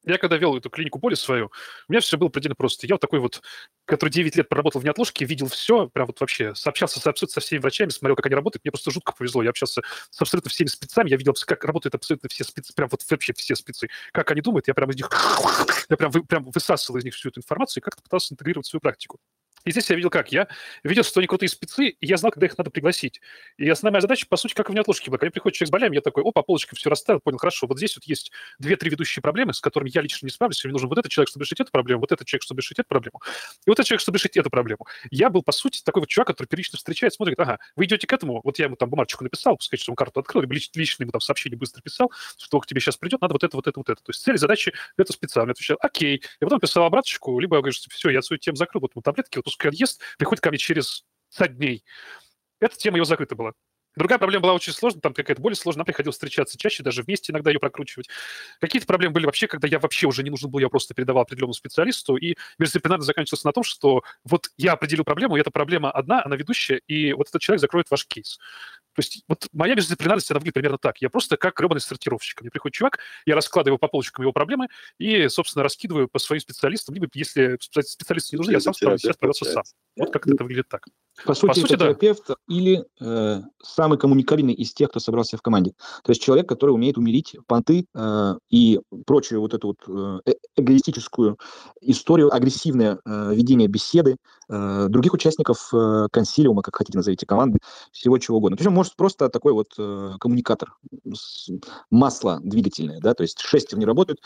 я когда вел эту клинику боли свою, у меня все было предельно просто. Я вот такой вот, который 9 лет проработал в неотложке, видел все, прям вот вообще, сообщался с абсолютно со всеми врачами, смотрел, как они работают. Мне просто жутко повезло. Я общался с абсолютно всеми спецами, я видел, как работают абсолютно все спецы, прям вот вообще все спецы. Как они думают, я прям из них, я прям, прям высасывал из них всю эту информацию и как-то пытался интегрировать в свою практику. И здесь я видел как? Я видел, что они крутые спецы, и я знал, когда их надо пригласить. И основная моя задача, по сути, как в неотложке была. Когда приходит человек с болями, я такой, о, по полочкам все расставил, понял, хорошо, вот здесь вот есть две-три ведущие проблемы, с которыми я лично не справлюсь, мне нужен вот этот человек, чтобы решить эту проблему, вот этот человек, чтобы решить эту проблему, и вот этот человек, чтобы решить эту проблему. Я был, по сути, такой вот чувак, который периодически встречает, смотрит, ага, вы идете к этому, вот я ему там бумажечку написал, пускай, что ему карту открыл, либо лично ему там сообщение быстро писал, что к тебе сейчас придет, надо вот это, вот это, вот это. То есть цели, задачи, это специально. отвечал, окей. И потом писал обраточку, либо я говорю, все, я свою тему закрыл, вот таблетки, вот пускай ест, приходит ко мне через 100 дней. Эта тема его закрыта была. Другая проблема была очень сложная, там какая-то более сложная, нам приходилось встречаться чаще, даже вместе иногда ее прокручивать. Какие-то проблемы были вообще, когда я вообще уже не нужен был, я просто передавал определенному специалисту, и междисциплинарно заканчивался на том, что вот я определил проблему, и эта проблема одна, она ведущая, и вот этот человек закроет ваш кейс. То есть вот моя междисциплинарность, она выглядит примерно так. Я просто как гребаный сортировщик. Мне приходит чувак, я раскладываю по полочкам его проблемы и, собственно, раскидываю по своим специалистам. Либо, если специалисты не нужны, я сам справлюсь, я справился сам. Вот как это выглядит так. По сути, по сути это да. терапевт или э, самый коммуникабельный из тех, кто собрался в команде. То есть человек, который умеет умерить понты э, и прочую вот эту вот э, эгоистическую историю, агрессивное э, ведение беседы э, других участников э, консилиума, как хотите назовите, команды, всего чего угодно. Он может просто такой вот э, коммуникатор, масло двигательное, да, то есть шестерни работают,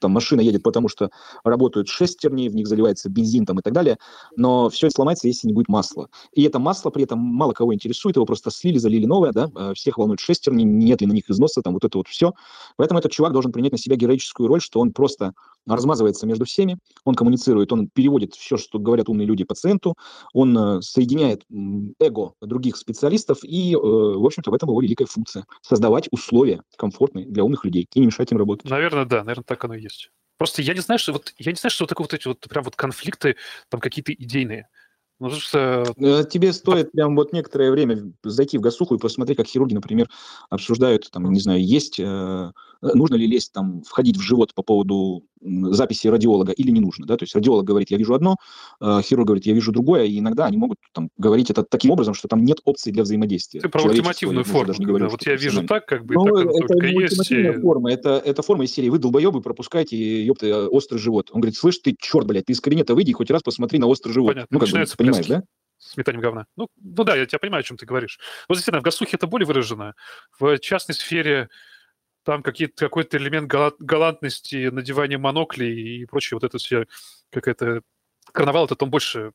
там машина едет, потому что работают шестерни, в них заливается бензин там и так далее, но все сломается, если не будет масла. И это масло при этом мало кого интересует, его просто слили, залили новое, да, э, всех волнует шестерни, нет ли на них износа, там вот это вот все. Поэтому этот чувак должен принять на себя героическую роль, что он просто размазывается между всеми, он коммуницирует, он переводит все, что говорят умные люди пациенту, он э, соединяет эго других специалистов, и, э, в общем-то, в этом его великая функция – создавать условия комфортные для умных людей и не мешать им работать. Наверное, да, наверное, так оно и есть. Просто я не знаю, что вот я не знаю, что такое вот эти вот прям вот конфликты там какие-то идейные. Ну, что... Э, тебе стоит прям вот некоторое время зайти в гасуху и посмотреть, как хирурги, например, обсуждают, там, не знаю, есть Э, нужно ли лезть там, входить в живот по поводу записи радиолога или не нужно, да, то есть радиолог говорит, я вижу одно, э, хирург говорит, я вижу другое, и иногда они могут там говорить это таким образом, что там нет опции для взаимодействия. Ты про ультимативную форму, даже не говорю, вот я вижу так, как бы, ну, это не есть. И... форма, это, это форма из серии, вы долбоебы, пропускайте, ёпта, острый живот. Он говорит, слышь, ты черт, блядь, ты из кабинета выйди, хоть раз посмотри на острый живот. Понятно. Ну, как бы, понимаешь, да? сметанием говна. Ну, ну да, я тебя понимаю, о чем ты говоришь. Вот действительно, в гасухе это более выражено. В частной сфере там какой-то элемент галантности, надевания моноклей и прочее, вот это все, какая-то... Карнавал это там больше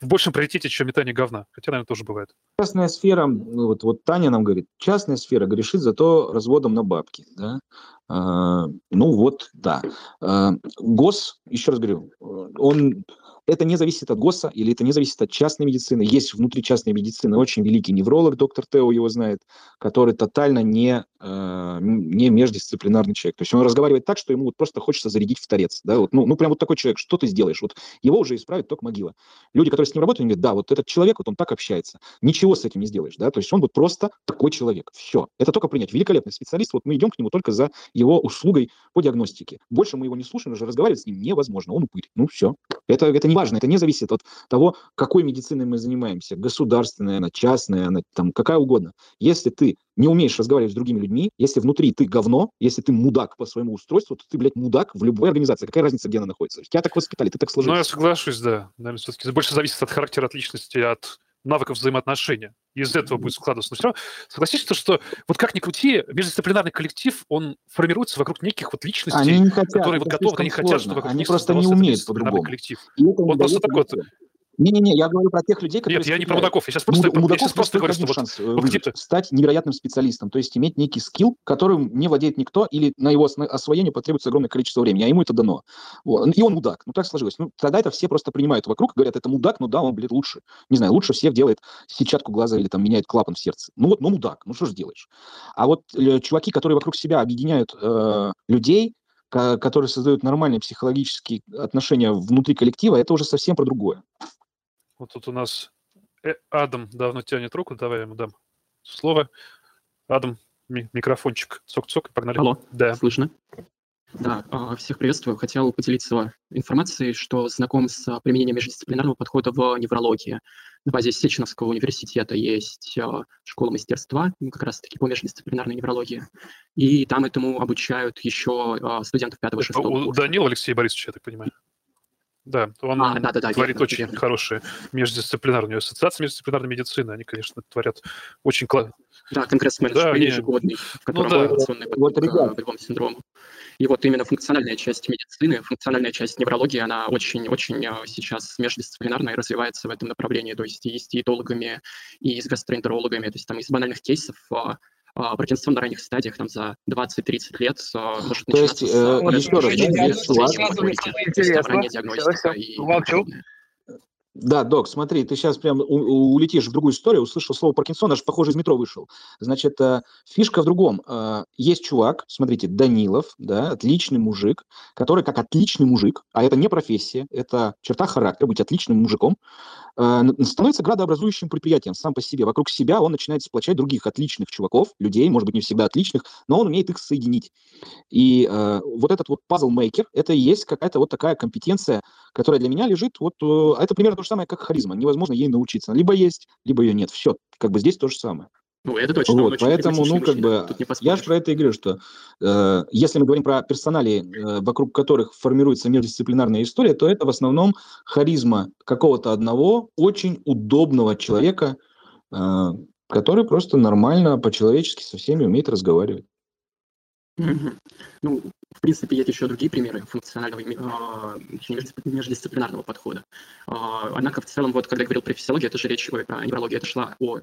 в большем приоритете, чем метание говна. Хотя, наверное, тоже бывает. Частная сфера, ну, вот, вот Таня нам говорит, частная сфера грешит зато разводом на бабки. Да? А, ну вот, да. А, ГОС, еще раз говорю, он это не зависит от ГОСа или это не зависит от частной медицины. Есть внутри частной медицины очень великий невролог, доктор Тео его знает, который тотально не, э, не междисциплинарный человек. То есть он разговаривает так, что ему вот просто хочется зарядить в торец. Да? Вот, ну, ну, прям вот такой человек, что ты сделаешь? Вот его уже исправит только могила. Люди, которые с ним работают, они говорят, да, вот этот человек, вот он так общается. Ничего с этим не сделаешь. Да? То есть он вот просто такой человек. Все. Это только принять. Великолепный специалист, вот мы идем к нему только за его услугой по диагностике. Больше мы его не слушаем, уже разговаривать с ним невозможно. Он упырь. Ну все. Это, это не важно, это не зависит от того, какой медициной мы занимаемся, государственная она, частная она, там, какая угодно. Если ты не умеешь разговаривать с другими людьми, если внутри ты говно, если ты мудак по своему устройству, то ты, блядь, мудак в любой организации. Какая разница, где она находится? Тебя так воспитали, ты так сложился. Ну, я соглашусь, да. Наверное, все-таки больше зависит от характера, от личности, от навыков взаимоотношения. Из этого будет складываться. Но все равно согласитесь, что вот как ни крути, междисциплинарный коллектив, он формируется вокруг неких вот личностей, они не хотят, которые вот готовы, они хотят, чтобы они просто не умеют по-другому. коллектив. Он просто такой вот не-не-не, я говорю про тех людей, которые... Нет, я не про мудаков, я сейчас просто, Муд, я сейчас просто говорю, что шанс вот, выжить, вот стать невероятным специалистом, то есть иметь некий скилл, которым не владеет никто, или на его освоение потребуется огромное количество времени, а ему это дано. Вот. И он мудак, ну так сложилось. Ну тогда это все просто принимают вокруг, говорят, это мудак, ну да, он, блядь, лучше. Не знаю, лучше всех делает сетчатку глаза или там меняет клапан в сердце. Ну вот, ну мудак, ну что же делаешь? А вот э, чуваки, которые вокруг себя объединяют э, людей, которые создают нормальные психологические отношения внутри коллектива, это уже совсем про другое. Вот тут у нас э, Адам давно тянет руку, давай я ему дам слово. Адам, ми- микрофончик, цок-цок, погнали. Алло, Да. слышно? Да, а, всех приветствую. Хотел поделиться информацией, что знаком с применением междисциплинарного подхода в неврологии. На базе Сеченовского университета есть а, школа мастерства, ну, как раз-таки по междисциплинарной неврологии. И там этому обучают еще а, студентов пятого и Это шестого у курса. Данила Алексея Борисовича, я так понимаю. Да, он А, да-да-да, творит верно, очень верно. хорошие междисциплинарные ассоциации междисциплинарной медицины. Они, конечно, творят очень классно. Да, конгресс-менеджмент Да, ежегодный, в Ну котором да. информационный Вот, ребят. а, болевому синдрому. И вот именно функциональная часть медицины, функциональная часть неврологии, она очень-очень а, сейчас междисциплинарная и развивается в этом направлении. То есть и с диетологами, и с гастроэнтерологами. То есть там из банальных кейсов а, а, на ранних стадиях там за 20-30 лет а, может То есть, начинаться с, э, а, еще раз, есть есть Интересно. ранняя диагностика и молчу. Да, док, смотри, ты сейчас прям улетишь в другую историю, услышал слово Паркинсон, аж, похоже, из метро вышел. Значит, э, фишка в другом. Э, Есть чувак, смотрите, Данилов, да, отличный мужик, который как отличный мужик, а это не профессия, это черта характера, быть отличным мужиком, э, становится градообразующим предприятием сам по себе. Вокруг себя он начинает сплочать других отличных чуваков, людей, может быть, не всегда отличных, но он умеет их соединить. И вот этот вот пазл-мейкер, это и есть какая-то вот такая компетенция, которая для меня лежит, вот, э, это примерно то же самое, как харизма. Невозможно ей научиться. Либо есть, либо ее нет. Все, как бы здесь то же самое. Ну, это точно. Вот, поэтому, ну, как бы, я же про это и говорю, что э, если мы говорим про персонали, э, вокруг которых формируется междисциплинарная история, то это в основном харизма какого-то одного очень удобного человека, э, который просто нормально, по-человечески со всеми умеет разговаривать. Ну, в принципе, есть еще другие примеры функционального, междисцип- междисциплинарного подхода. А, Однако, в целом, вот когда я говорил про физиологию, это же речь, ой, про неврологию, это шла о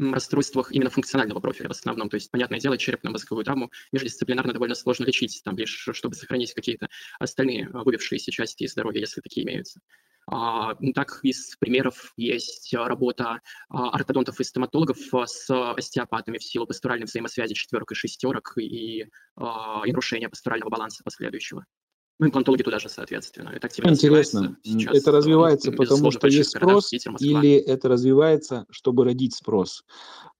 расстройствах именно функционального профиля в основном. То есть, понятное дело, черепно-мозговую травму междисциплинарно довольно сложно лечить, там лишь чтобы сохранить какие-то остальные а, выбившиеся части здоровья, если такие имеются. А, ну, так, из примеров есть а, работа а, ортодонтов и стоматологов с остеопатами в силу пастуральной взаимосвязи четверок и шестерок и, а, и нарушения пастурального баланса последующего. Ну, имплантологи туда же, соответственно. Это активно Интересно, сейчас, это развивается, потому что есть спрос, или это развивается, чтобы родить спрос?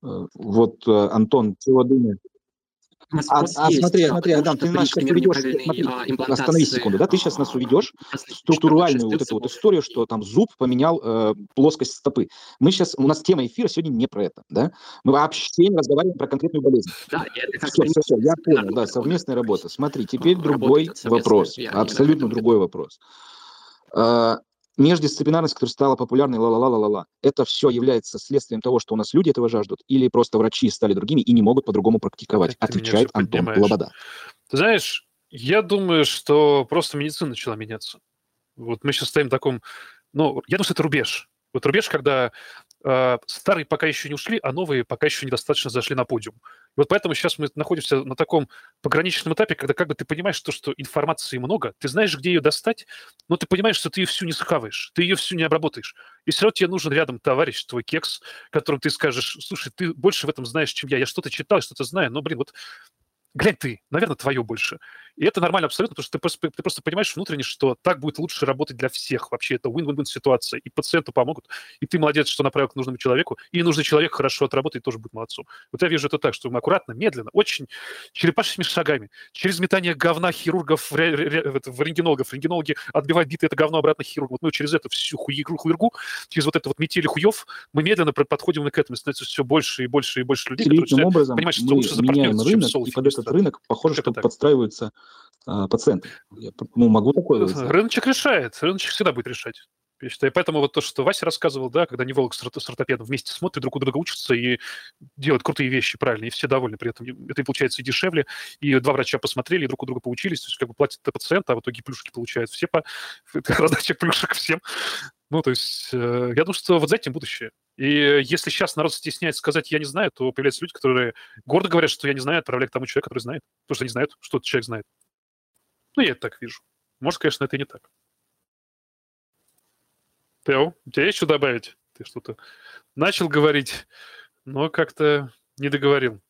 Э, Вот, э, Антон, чего думаешь? А, а смотри, а, смотри, Адам, ты нас сейчас уведешь, смотри, а, остановись секунду, да, ты сейчас нас а, уведешь структуральную вот эту вот историю, что там зуб поменял э, плоскость стопы. Мы сейчас, у нас тема эфира сегодня не про это, да? Мы вообще не разговариваем про конкретную болезнь. Да, это Все, все, все, я понял, да, совместная работа. Смотри, теперь А, другой вопрос, абсолютно другой вопрос. Междисциплинарность, которая стала популярной, ла-ла-ла-ла-ла, это все является следствием того, что у нас люди этого жаждут, или просто врачи стали другими и не могут по-другому практиковать, меня отвечает Антон. Лобода. Ты знаешь, я думаю, что просто медицина начала меняться. Вот мы сейчас стоим в таком... Ну, я думаю, что это рубеж. Вот рубеж, когда старые пока еще не ушли, а новые пока еще недостаточно зашли на подиум. И вот поэтому сейчас мы находимся на таком пограничном этапе, когда как бы ты понимаешь то, что информации много, ты знаешь, где ее достать, но ты понимаешь, что ты ее всю не схаваешь, ты ее всю не обработаешь. И все равно тебе нужен рядом товарищ, твой кекс, которому ты скажешь, слушай, ты больше в этом знаешь, чем я. Я что-то читал, что-то знаю, но, блин, вот глянь ты, наверное, твое больше. И это нормально абсолютно, потому что ты просто, ты просто понимаешь внутренне, что так будет лучше работать для всех вообще. Это win-win-win ситуация. И пациенту помогут, и ты молодец, что направил к нужному человеку, и нужный человек хорошо отработает, тоже будет молодцом. Вот я вижу это так, что мы аккуратно, медленно, очень черепашьими шагами, через метание говна хирургов, ре- ре- ре- это, в рентгенологов, рентгенологи отбивают битое это говно обратно хирургу. Вот мы через эту всю хуйгу, хуйргу, через вот это вот метели хуев, мы медленно подходим к этому. И становится все больше и больше и больше людей, которые Удивительным начинают образом понимать, что мы лучше меняем рынок, и под этот рынок, похоже, Как что это так? А, пациенты. Я, ну, могу такое выразиться? Рыночек решает. Рыночек всегда будет решать. Я считаю, поэтому вот то, что Вася рассказывал, да, когда невролог с орто- с ортопедом вместе смотрят, друг у друга учатся и делают крутые вещи правильно, и все довольны при этом. Это и получается и дешевле, и два врача посмотрели, и друг у друга поучились, то есть как бы платит пациент, а в итоге плюшки получают все по это раздача плюшек всем. Ну, то есть э, я думаю, что вот за этим будущее. И если сейчас народ стесняется сказать «я не знаю», то появляются люди, которые гордо говорят, что «я не знаю», отправляют к тому человеку, который знает, потому что они знают, что этот человек знает. Ну, я это так вижу. Может, конечно, это и не так. Тео, у тебя есть что добавить? Ты что-то начал говорить, но как-то не договорил.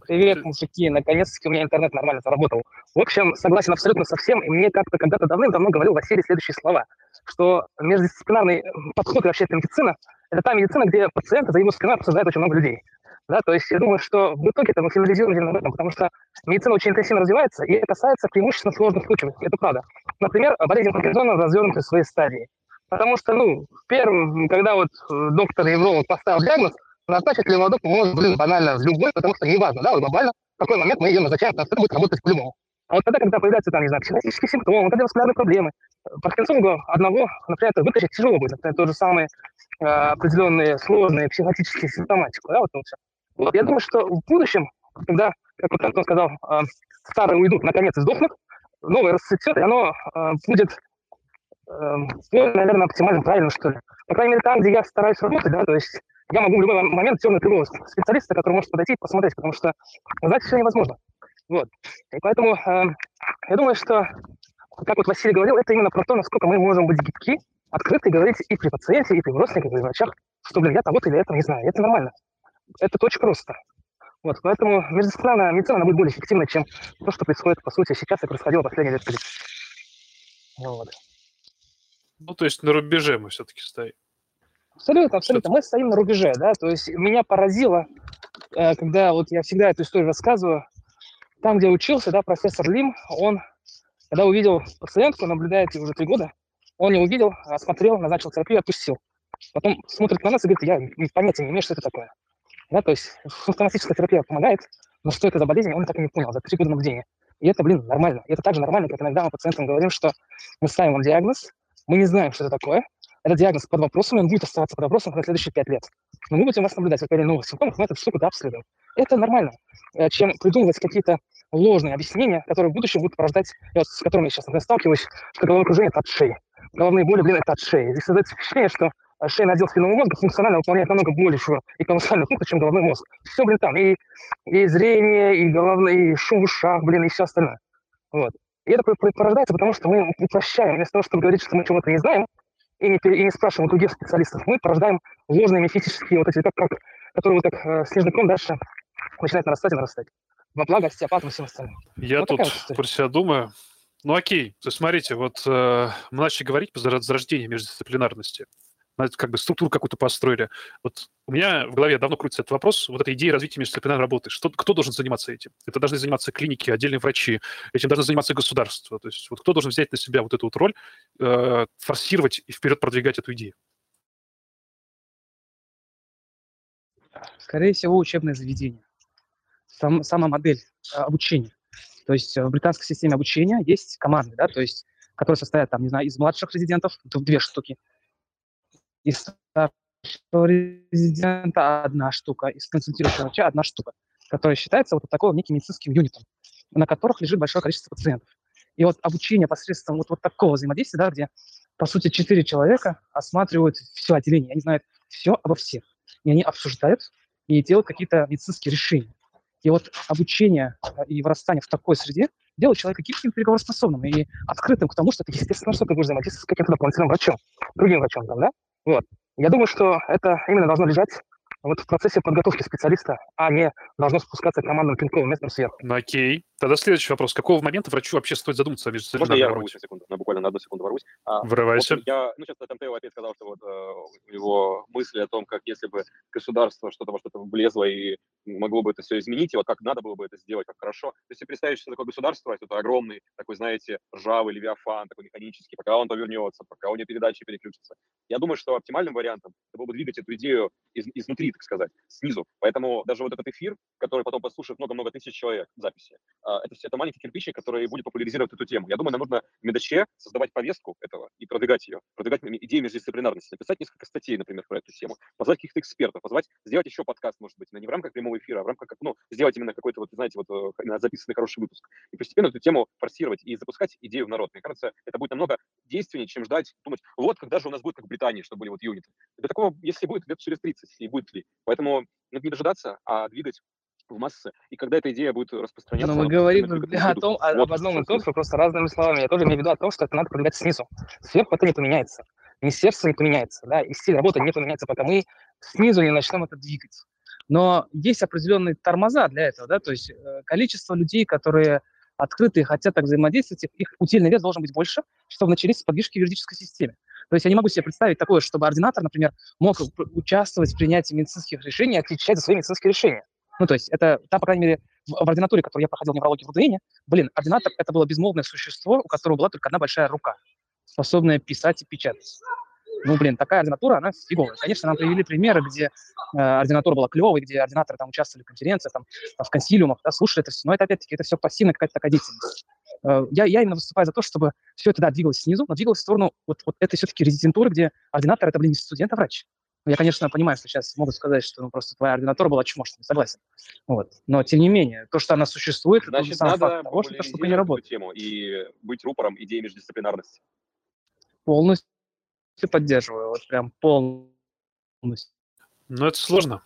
Привет, мужики. Наконец-таки у меня интернет нормально заработал. В общем, согласен абсолютно со всем. И мне как-то когда-то давным-давно говорил Василий следующие слова, что междисциплинарный подход вообще это медицина – это та медицина, где пациенты спиной обсуждают очень много людей. Да, то есть я думаю, что в итоге это мы финализируем на этом, потому что медицина очень интенсивно развивается, и это касается преимущественно сложных случаев. Это правда. Например, болезнь Паркинсона развернута в своей стадии. Потому что, ну, первым, когда вот э, доктор-невролог поставил диагноз, назначить леводоп может, блин, банально любой, потому что неважно, да, глобально, в какой момент мы ее назначаем, это будет работать по-любому. А вот тогда, когда появляются там, не знаю, психологические симптомы, кардиоваскулярные проблемы, Паркинсону одного, например, это вытащить тяжело будет. Это то же самое э, определенные сложные психологические симптоматику, да, вот все. Вот я думаю, что в будущем, когда, как вот Антон сказал, э, старые уйдут, наконец, и сдохнут, новое расцветет, и оно э, будет, э, наверное, максимально правильно, что ли. По крайней мере, там, где я стараюсь работать, да, то есть я могу в любой момент темную тревогу специалиста, который может подойти и посмотреть, потому что знать все невозможно. Вот. И поэтому э, я думаю, что, как вот Василий говорил, это именно про то, насколько мы можем быть гибки, открыты говорить и при пациенте, и при родственниках, и при врачах, что, блин, я того-то или этого не знаю. Это нормально. Это очень просто. Вот, поэтому междисциплинарная медицина, она будет более эффективна, чем то, что происходит, по сути, сейчас и происходило последние лет 30. Вот. Ну, то есть на рубеже мы все-таки стоим. Абсолютно, абсолютно. Мы стоим на рубеже, да, то есть меня поразило, э, когда вот я всегда эту историю рассказываю, там, где учился, да, профессор Лим, он, когда увидел пациентку, наблюдает ее уже три года, он не увидел, осмотрел, назначил терапию, отпустил. Потом смотрит на нас и говорит, я понятия не имею, что это такое. Да, то есть функционалистическая терапия помогает, но что это за болезнь, он так и не понял за три года наблюдения. И это, блин, нормально. И это также нормально, как иногда мы пациентам говорим, что мы ставим вам диагноз, мы не знаем, что это такое, этот диагноз под вопросом, он будет оставаться под вопросом на следующие пять лет. Но мы будем вас наблюдать, как появление новых симптомов, мы эту штуку дообследуем. Это нормально, э, чем придумывать какие-то ложные объяснения, которые в будущем будут порождать, вот, с которыми я сейчас например, сталкиваюсь, что головокружение – это от шеи. Головные боли, блин, это от шеи. Здесь создается впечатление, что шейный отдел спинного мозга функционально выполняет намного большую и колоссальную функцию, чем головной мозг. Все, блин, там. И, и зрение, и головные, и шум в ушах, блин, и все остальное. Вот. И это порождается, потому что мы упрощаем. Вместо того, чтобы говорить, что мы чего-то не знаем, и не, и не спрашиваем у других специалистов, мы порождаем ложные мифические вот эти, как, как, которые вот как э, снежный ком дальше начинает нарастать и нарастать. Во благо остеопатам и всем остальным. Я вот тут про себя думаю, ну окей, то есть смотрите, вот э, мы начали говорить по зарождению междисциплинарности как бы структуру какую-то построили. Вот у меня в голове давно крутится этот вопрос, вот эта идея развития междисциплинарной работы. Что, кто должен заниматься этим? Это должны заниматься клиники, отдельные врачи, этим должны заниматься государство. То есть вот кто должен взять на себя вот эту вот роль, э, форсировать и вперед продвигать эту идею? Скорее всего, учебное заведение. Сам, сама модель э, обучения. То есть в британской системе обучения есть команды, да, то есть, которые состоят, там, не знаю, из младших резидентов, две штуки, из старшего резидента одна штука, из консультирующего врача одна штука, которая считается вот такой неким медицинским юнитом, на которых лежит большое количество пациентов. И вот обучение посредством вот, вот такого взаимодействия, да, где, по сути, четыре человека осматривают все отделение, они знают все обо всех. И они обсуждают и делают какие-то медицинские решения. И вот обучение э, и вырастание в такой среде делает человека гибким, переговороспособным и открытым к тому, что это естественно, что ты будешь взаимодействовать с каким-то дополнительным врачом, другим врачом там, да? Вот. Я думаю, что это именно должно лежать вот в процессе подготовки специалиста, а не должно спускаться командным пинковым местом сверху. Окей. Тогда следующий вопрос. Какого момента врачу вообще стоит задуматься о Можно я ворвусь секунду? На буквально на одну секунду ворвусь. А, Врывайся. Вот я, ну, сейчас Тантео опять сказал, что вот э, у него мысли о том, как если бы государство что-то во что-то влезло и могло бы это все изменить, и вот как надо было бы это сделать, как хорошо. То есть, если представить, что такое государство, это огромный, такой, знаете, ржавый левиафан, такой механический, пока он повернется, пока у него передачи переключатся. Я думаю, что оптимальным вариантом это было бы двигать эту идею из, изнутри, так сказать, снизу. Поэтому даже вот этот эфир, который потом послушает много-много тысяч человек в записи, а, это, это маленький кирпичик, который будет популяризировать эту тему. Я думаю, нам нужно в Медаче создавать повестку этого и продвигать ее, продвигать идею междисциплинарности, написать несколько статей, например, про эту тему, позвать каких-то экспертов, позвать, сделать еще подкаст, может быть, не в рамках прямого эфира, а в рамках, ну, сделать именно какой-то, вот, знаете, вот э, записанный хороший выпуск. И постепенно эту тему форсировать и запускать идею в народ. Мне кажется, это будет намного действеннее, чем ждать, думать, вот, когда же у нас будет как в Британии, чтобы были вот юниты. До такого, если будет, лет через 30, и будет ли. Поэтому не дожидаться, а двигать в массы, и когда эта идея будет распространяться... Но мы говорим о том, о, об одном и том же, просто разными словами. Я тоже имею в виду о том, что это надо продвигать снизу. Сверху это не поменяется. Министерство не поменяется, да, и стиль работы не поменяется, пока мы снизу не начнем это двигать. Но есть определенные тормоза для этого, да, то есть э, количество людей, которые открыты и хотят так взаимодействовать, их утильный вес должен быть больше, чтобы начались подвижки в юридической системе. То есть я не могу себе представить такое, чтобы ординатор, например, мог участвовать в принятии медицинских решений и отвечать за свои медицинские решения. Ну, то есть это, там, по крайней мере, в, в ординатуре, которую я проходил в неврологии в УДН, блин, ординатор – это было безмолвное существо, у которого была только одна большая рука, способная писать и печатать. Ну, блин, такая ординатура, она фиговая. Конечно, нам привели примеры, где э, ординатура была клевой, где ординаторы там участвовали в конференциях, там, в консилиумах, да, слушали это все. Но это, опять-таки, это все пассивная какая-то такая деятельность. Э, я, я именно выступаю за то, чтобы все это, да, двигалось снизу, но двигалось в сторону вот, вот этой все-таки резидентуры, где ординатор – это, блин, не студент, а врач. Ну, я, конечно, понимаю, что сейчас могут сказать, что ну, просто твоя ординатура была чмошной, согласен. Вот. Но, тем не менее, то, что она существует, Значит, это сам надо факт того, что эта штука не работает. тему и быть рупором идеи междисциплинарности. Полностью поддерживаю, вот прям полностью. Ну, это сложно.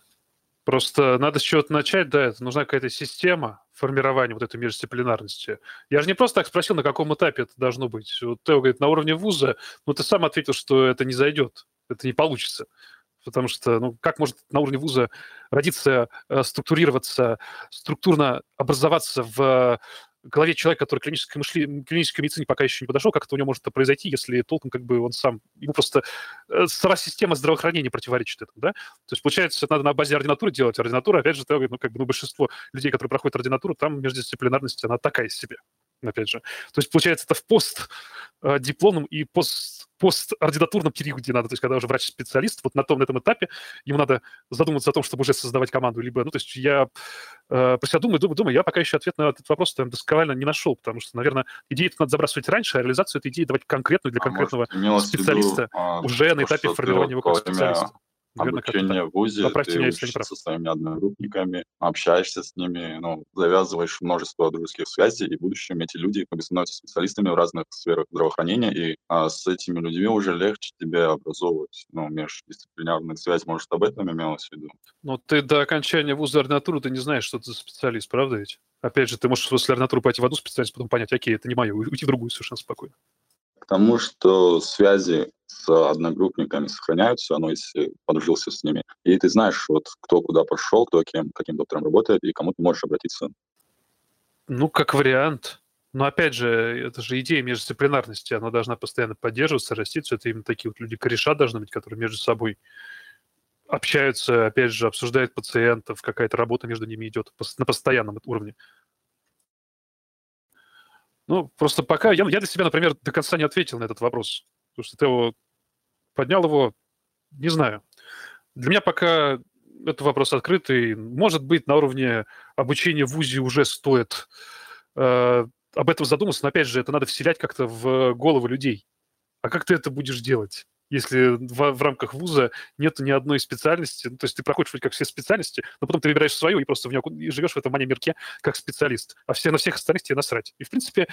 Просто надо с чего-то начать, да, это нужна какая-то система формирования вот этой междисциплинарности. Я же не просто так спросил, на каком этапе это должно быть. Вот Тео говорит, на уровне вуза, ну ты сам ответил, что это не зайдет, это не получится. Потому что, ну, как может на уровне вуза родиться, э, структурироваться, структурно образоваться в голове человека, который клинической, мышли... клинической медицине пока еще не подошел, как это у него может произойти, если толком как бы он сам, ему просто э, сама система здравоохранения противоречит этому, да? То есть, получается, это надо на базе ординатуры делать. Ординатура, опять же, ну, как бы, ну, большинство людей, которые проходят ординатуру, там междисциплинарность, она такая себе опять же. То есть, получается, это в постдипломном э, и пост, постординатурном периоде надо, то есть, когда уже врач-специалист, вот на том, на этом этапе, ему надо задуматься о том, чтобы уже создавать команду, либо, ну, то есть, я э, про себя думаю, думаю, думаю, я пока еще ответ на этот вопрос там досконально не нашел, потому что, наверное, идею надо забрасывать раньше, а реализацию этой идеи давать конкретную для конкретного а может, специалиста виду, а, уже на этапе формирования его как специалиста. Наверное, обучение в ВУЗе, Поправьте ты меня, учишься со своими одногруппниками, общаешься с ними, ну, завязываешь множество дружеских связей, и в будущем эти люди как бы становятся специалистами в разных сферах здравоохранения, и а, с этими людьми уже легче тебе образовывать, ну, междисциплинарную связь. Может, об этом имелось в виду? Ну, ты до окончания вуза ординатуры ты не знаешь, что ты за специалист, правда ведь? Опять же, ты можешь после ординатуры пойти в одну специальность, потом понять, окей, это не мое, уйти в другую совершенно спокойно. Тому, что связи с одногруппниками сохраняются, но если подружился с ними, и ты знаешь, вот кто куда пошел, кто кем, каким доктором работает, и кому ты можешь обратиться. Ну, как вариант. Но опять же, это же идея междисциплинарности, она должна постоянно поддерживаться, раститься. Это именно такие вот люди кореша должны быть, которые между собой общаются, опять же, обсуждают пациентов, какая-то работа между ними идет на постоянном уровне. Ну, просто пока я, я для себя, например, до конца не ответил на этот вопрос. Потому что Тео поднял его, не знаю. Для меня пока это вопрос открытый. Может быть, на уровне обучения в ВУЗе уже стоит э, об этом задуматься, но опять же, это надо вселять как-то в головы людей. А как ты это будешь делать? Если в, в рамках вуза нет ни одной специальности, ну, то есть ты проходишь вроде как все специальности, но потом ты выбираешь свою и просто в нее, и живешь в этом мане-мирке как специалист, а все на всех остальных тебе насрать. И, в принципе,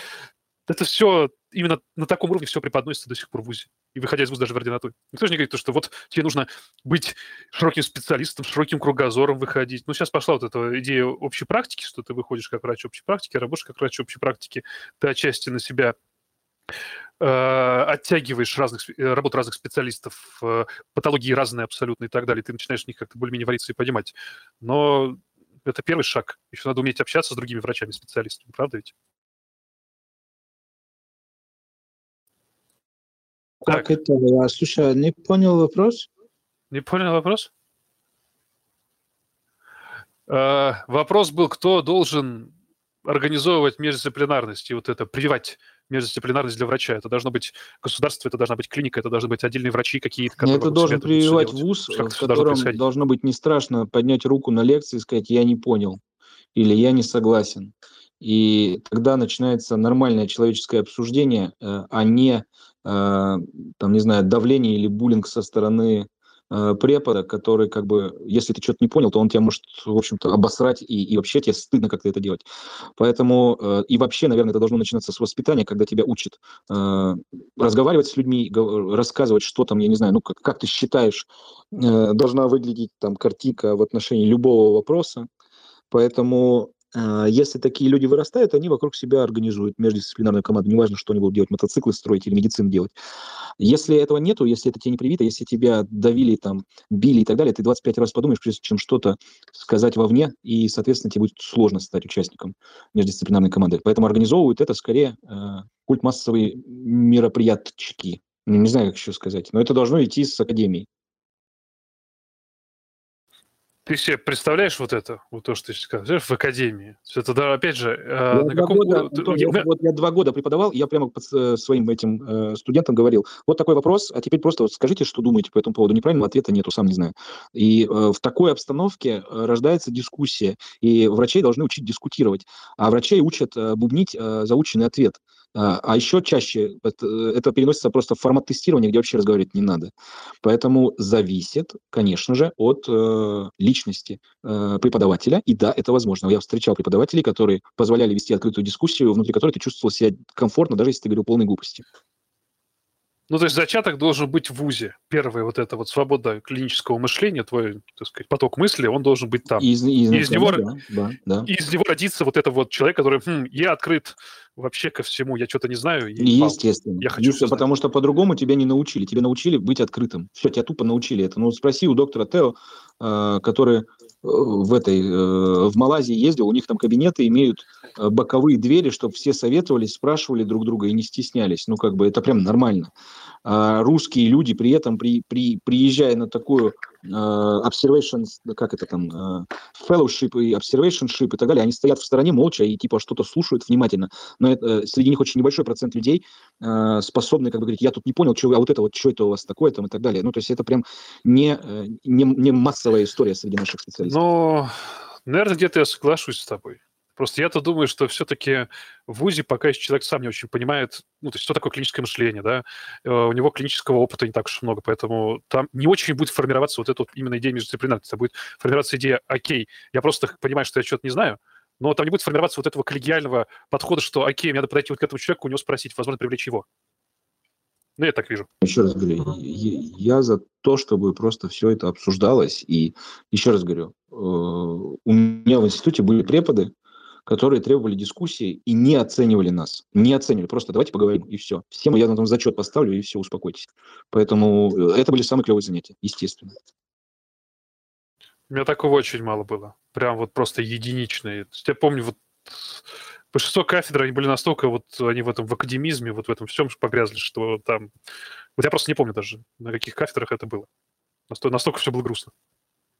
это все именно на таком уровне все преподносится до сих пор в ВУЗе. И выходя из ВУЗа даже в ординатуре. Никто же не говорит, что вот тебе нужно быть широким специалистом, широким кругозором выходить. Ну, сейчас пошла вот эта идея общей практики, что ты выходишь как врач общей практики, работаешь как врач общей практики, ты отчасти на себя оттягиваешь разных, э, работу разных специалистов, э, патологии разные абсолютно и так далее, ты начинаешь в них как-то более-менее вариться и понимать. Но это первый шаг. Еще надо уметь общаться с другими врачами-специалистами, правда ведь? Как это? А, слушай, не понял вопрос? Не понял вопрос? Э, вопрос был, кто должен организовывать междисциплинарность и вот это, прививать междисциплинарность для врача. Это должно быть государство, это должна быть клиника, это должны быть отдельные врачи какие-то. Которые это должен прививать вуз, в котором должно, должно быть не страшно поднять руку на лекции и сказать «я не понял» или «я не согласен». И тогда начинается нормальное человеческое обсуждение, э, а не а, там, не знаю, давление или буллинг со стороны э, препода, который, как бы, если ты что-то не понял, то он тебя может, в общем-то, обосрать, и, и вообще тебе стыдно как-то это делать. Поэтому, э, и вообще, наверное, это должно начинаться с воспитания, когда тебя учат э, разговаривать с людьми, рассказывать, что там, я не знаю, ну, как, как ты считаешь, э, должна выглядеть там картинка в отношении любого вопроса. Поэтому если такие люди вырастают, они вокруг себя организуют междисциплинарную команду. Неважно, что они будут делать, мотоциклы строить или медицину делать. Если этого нету, если это тебе не привито, если тебя давили, там, били и так далее, ты 25 раз подумаешь, прежде чем что-то сказать вовне, и, соответственно, тебе будет сложно стать участником междисциплинарной команды. Поэтому организовывают это скорее э, культ массовые мероприятчики. Ну, не знаю, как еще сказать, но это должно идти с академии. Ты себе представляешь вот это, вот то, что ты сказал, в академии? Это, да, опять же, э, я на каком... Года, то, я, вот я два года преподавал, я прямо под э, своим этим э, студентам говорил, вот такой вопрос, а теперь просто вот скажите, что думаете по этому поводу. Неправильного ответа нету, сам не знаю. И э, в такой обстановке э, рождается дискуссия, и врачей должны учить дискутировать, а врачей учат э, бубнить э, заученный ответ. А, а еще чаще это, это переносится просто в формат тестирования, где вообще разговаривать не надо. Поэтому зависит, конечно же, от э, личности э, преподавателя. И да, это возможно. Я встречал преподавателей, которые позволяли вести открытую дискуссию, внутри которой ты чувствовал себя комфортно, даже если ты говорил полной глупости. Ну, то есть зачаток должен быть в ВУЗе. Первое вот это вот свобода клинического мышления, твой, так сказать, поток мысли, он должен быть там. Из, из, из, него, да, да, да. из него родится вот это вот человек, который, хм, я открыт вообще ко всему, я что-то не знаю. И, Естественно. Я хочу Естественно, потому что по-другому тебя не научили. Тебя научили быть открытым. Все, тебя тупо научили это. Ну, спроси у доктора Тео, э, который э, в этой, э, в Малайзии ездил, у них там кабинеты имеют боковые двери, чтобы все советовались, спрашивали друг друга и не стеснялись. Ну, как бы это прям нормально. А русские люди при этом, при, при, приезжая на такую э, observation, как это там, э, fellowship и observationship и так далее, они стоят в стороне молча и типа что-то слушают внимательно. Но это, э, среди них очень небольшой процент людей способны как бы говорить, я тут не понял, что, а вот это вот, что это у вас такое там и так далее. Ну, то есть это прям не, э, не, не массовая история среди наших специалистов. Но, наверное, где-то я соглашусь с тобой. Просто я-то думаю, что все-таки в ВУЗе пока еще человек сам не очень понимает, ну, то есть что такое клиническое мышление, да, э, у него клинического опыта не так уж много, поэтому там не очень будет формироваться вот эта вот именно идея междисциплинарности, будет формироваться идея, окей, я просто понимаю, что я что-то не знаю, но там не будет формироваться вот этого коллегиального подхода, что, окей, мне надо подойти вот к этому человеку, у него спросить, возможно, привлечь его. Ну, я так вижу. Еще раз говорю, я за то, чтобы просто все это обсуждалось. И еще раз говорю, э, у меня в институте были преподы, которые требовали дискуссии и не оценивали нас. Не оценивали. Просто давайте поговорим, и все. Всем я на том зачет поставлю, и все, успокойтесь. Поэтому э, это были самые клевые занятия, естественно. У меня такого очень мало было. Прям вот просто единичные. Я помню, вот большинство кафедр, они были настолько вот, они в этом, в академизме, вот в этом всем погрязли, что там... Вот я просто не помню даже, на каких кафедрах это было. Настолько, настолько все было грустно.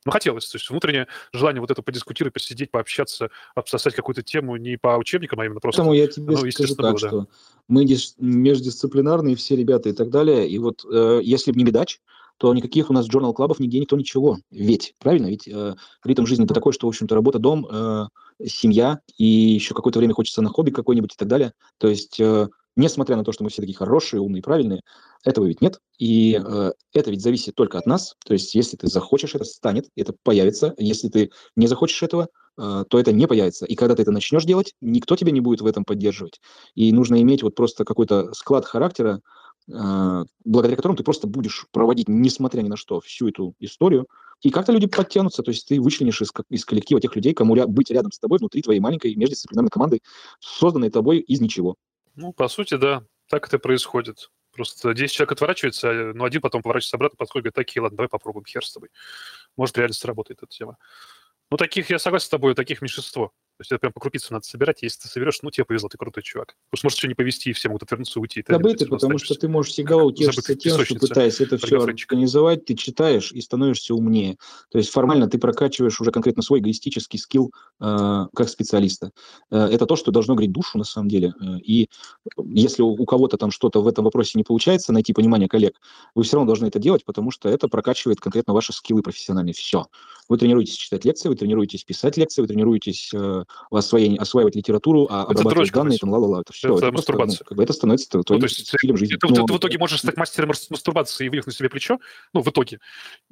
Ну, хотелось, то есть внутреннее желание вот это подискутировать, посидеть, пообщаться, обсосать какую-то тему не по учебникам, а именно просто... Поэтому я тебе ну, скажу так, было, что да. мы междисциплинарные все ребята и так далее, и вот э, если бы не бедач, то никаких у нас журнал-клабов нигде никто ничего. Ведь, правильно? Ведь э, ритм жизни это такой, что, в общем-то, работа, дом, э, семья, и еще какое-то время хочется на хобби какой-нибудь и так далее. То есть э, несмотря на то, что мы все такие хорошие, умные, правильные, этого ведь нет. И э, это ведь зависит только от нас. То есть, если ты захочешь, это станет, это появится. Если ты не захочешь этого, э, то это не появится. И когда ты это начнешь делать, никто тебя не будет в этом поддерживать. И нужно иметь вот просто какой-то склад характера, э, благодаря которому ты просто будешь проводить, несмотря ни на что, всю эту историю. И как-то люди подтянутся, то есть ты вычленишь из, из коллектива тех людей, кому ря- быть рядом с тобой внутри твоей маленькой междисциплинарной команды, созданной тобой из ничего. Ну, по сути, да, так это происходит. Просто 10 человек отворачивается, а, ну, один потом поворачивается обратно, подходит, говорит, такие, ладно, давай попробуем, хер с тобой. Может, реально сработает эта тема. Ну, таких, я согласен с тобой, таких меньшинство. То есть это прям по крупицу надо собирать, если ты соберешь, ну, тебе повезло, ты крутой чувак. Потому что может еще не повести, и все могут отвернуться и уйти. Забыто, потому что ты можешь всегда утешиться тем, что пытаясь это все организовать, ты читаешь и становишься умнее. То есть формально ты прокачиваешь уже конкретно свой эгоистический скилл э, как специалиста. Э, это то, что должно греть душу на самом деле. Э, и если у, у кого-то там что-то в этом вопросе не получается, найти понимание коллег, вы все равно должны это делать, потому что это прокачивает конкретно ваши скиллы профессиональные. Все. Вы тренируетесь читать лекции, вы тренируетесь писать лекции, вы тренируетесь э, освоение, осваивать литературу, а это обрабатывать данные, там, ла-ла-ла. Это все. Это, это. Просто, ну, как бы это становится твоим ну, то есть, стилем жизни. Ты, Но... ты, в итоге можешь стать мастером мастурбации и вывих на себе плечо, ну, в итоге.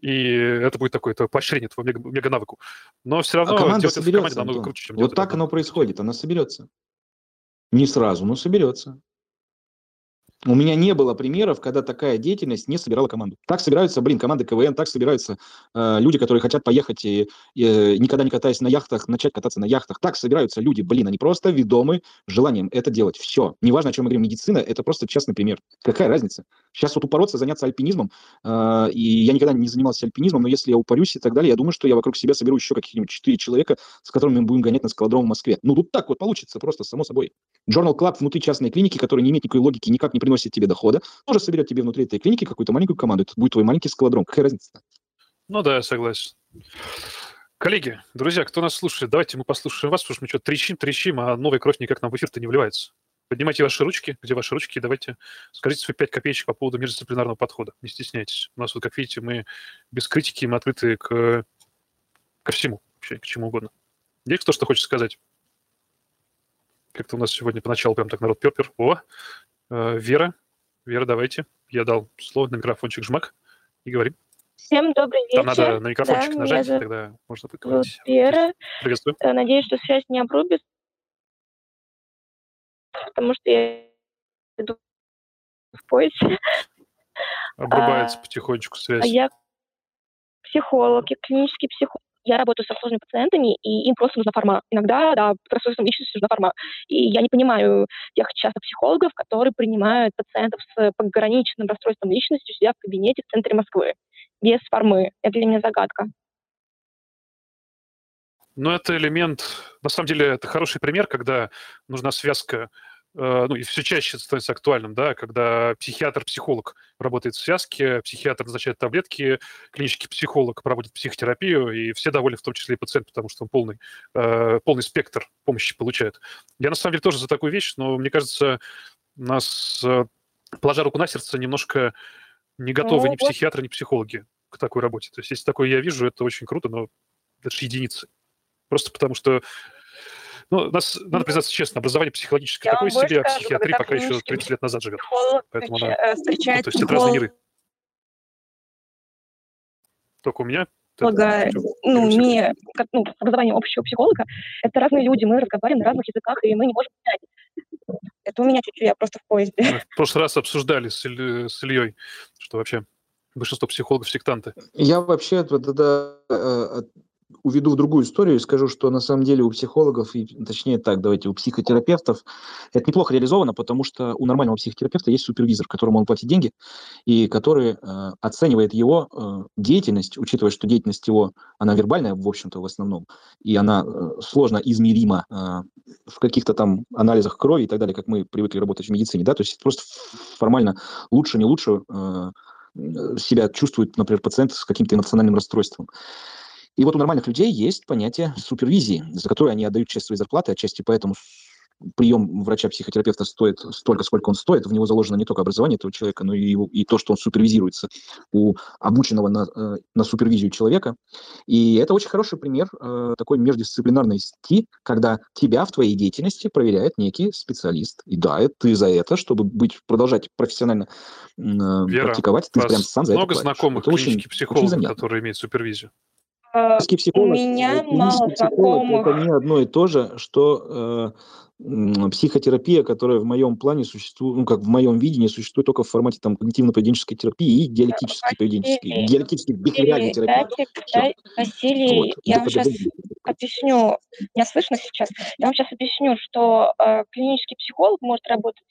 И это будет такое это поощрение твоему мега, мега-навыку. Но все равно а команда соберется, команде намного круче, чем Вот так оно происходит, она соберется. Не сразу, но соберется. У меня не было примеров, когда такая деятельность не собирала команду. Так собираются, блин, команды КВН, так собираются э, люди, которые хотят поехать и, и э, никогда не катаясь на яхтах, начать кататься на яхтах. Так собираются люди, блин, они просто ведомы желанием это делать. Все. Неважно, о чем мы говорим, медицина, это просто частный пример. Какая разница? Сейчас вот упороться, заняться альпинизмом, э, и я никогда не занимался альпинизмом, но если я упорюсь и так далее, я думаю, что я вокруг себя соберу еще каких-нибудь четыре человека, с которыми мы будем гонять на скалодром в Москве. Ну, тут так вот получится, просто само собой. Journal Club внутри частной клиники, который не имеет никакой логики, никак не приносит тебе дохода, тоже соберет тебе внутри этой клиники какую-то маленькую команду. Это будет твой маленький скалодром. Какая разница-то? Ну да, я согласен. Коллеги, друзья, кто нас слушает, давайте мы послушаем вас, потому что мы что-то трещим, трещим, а новая кровь никак нам в эфир-то не вливается. Поднимайте ваши ручки. Где ваши ручки? Давайте скажите свои пять копеечек по поводу междисциплинарного подхода. Не стесняйтесь. У нас, вот, как видите, мы без критики, мы открыты к, ко всему, вообще, к чему угодно. Есть кто что хочет сказать? Как-то у нас сегодня поначалу прям так народ перпер. О, Вера. Вера, давайте. Я дал слово на микрофончик жмак и говорим. Всем добрый вечер. Там надо на микрофончик да, нажать, тогда можно поговорить. Вера. Приветствую. Э, надеюсь, что связь не обрубится потому что я иду в поясе. Обрубается а, потихонечку связь. Я психолог, я клинический психолог. Я работаю со сложными пациентами, и им просто нужна форма. Иногда, да, расстройством личности нужна форма. И я не понимаю тех часто психологов, которые принимают пациентов с пограничным расстройством личности у себя в кабинете в центре Москвы без формы. Это для меня загадка. Ну, это элемент, на самом деле, это хороший пример, когда нужна связка ну, и все чаще становится актуальным, да, когда психиатр-психолог работает в связке, психиатр назначает таблетки, клинический психолог проводит психотерапию, и все довольны, в том числе и пациент, потому что он полный, э, полный спектр помощи получает. Я, на самом деле, тоже за такую вещь, но мне кажется, нас, э, положа руку на сердце, немножко не готовы ну, ни психиатры, ни психологи к такой работе. То есть, если такое я вижу, это очень круто, но это же единицы. Просто потому что ну, нас, надо признаться честно, образование психологическое такое себе, а психиатрия пока еще 30 лет назад живет. Поэтому она... Э, ну, то есть это разные миры. Только у меня психолога, ну, не, как, ну, образование общего психолога, это разные люди, мы разговариваем на разных языках, и мы не можем понять. Это у меня чуть-чуть, я просто в поезде. Мы в прошлый раз обсуждали с, Иль, с Ильей, что вообще большинство психологов сектанты. Я вообще тогда э, уведу в другую историю и скажу, что на самом деле у психологов, и, точнее так, давайте, у психотерапевтов это неплохо реализовано, потому что у нормального психотерапевта есть супервизор, которому он платит деньги, и который э, оценивает его э, деятельность, учитывая, что деятельность его, она вербальная, в общем-то, в основном, и она э, сложно измерима э, в каких-то там анализах крови и так далее, как мы привыкли работать в медицине, да, то есть просто формально лучше, не лучше э, себя чувствует, например, пациент с каким-то эмоциональным расстройством. И вот у нормальных людей есть понятие супервизии, за которое они отдают часть своей зарплаты, отчасти поэтому прием врача-психотерапевта стоит столько, сколько он стоит. В него заложено не только образование этого человека, но и, его, и то, что он супервизируется у обученного на, э, на супервизию человека. И это очень хороший пример э, такой междисциплинарности, когда тебя в твоей деятельности проверяет некий специалист. И да, ты за это, чтобы быть, продолжать профессионально э, Вера, практиковать, ты прям сам за много это знакомых клинических психологов, которые имеют супервизию? Психолог, у меня мало знакомых. Это не одно и то же, что э, психотерапия, которая в моем плане существует, ну, как в моем видении, существует только в формате там когнитивно-поведенческой терапии и диалектической поведенческой, диалектической бихевиоральной терапии. Василий, вот, я вам сейчас объясню, меня слышно сейчас? Я вам сейчас объясню, что э, клинический психолог может работать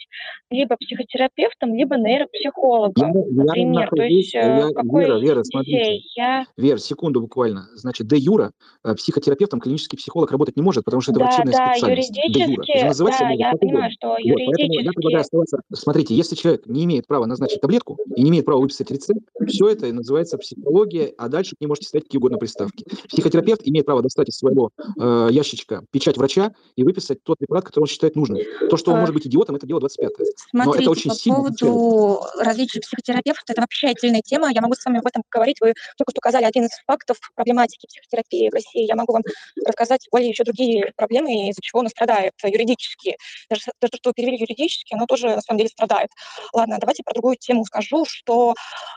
либо психотерапевтом, либо нейропсихологом, я, например. Я То есть, э, я, какой Вера, Вера, смотрите. Я... Вера, секунду буквально. Значит, де юра э, психотерапевтом клинический психолог работать не может, потому что это да, врачебная да, специальность. Юридически, да, я понимаю, что вот, юридически... Я предлагаю оставаться... Смотрите, если человек не имеет права назначить таблетку и не имеет права выписать рецепт, все это называется психология, а дальше к ней можете ставить какие угодно приставки. Психотерапевт имеет право достать из своего э, ящичка печать врача и выписать тот препарат, который он считает нужным. То, что он может быть идиотом, это дело 25 -е. Смотрите, Но это очень по сильно поводу различий психотерапевтов, это вообще отдельная тема. Я могу с вами об этом поговорить. Вы только что указали один из фактов проблематики психотерапии в России. Я могу вам рассказать более еще другие проблемы, из-за чего она страдает юридически. Даже то, что перевели юридически, оно тоже на самом деле страдает. Ладно, давайте про другую тему скажу, что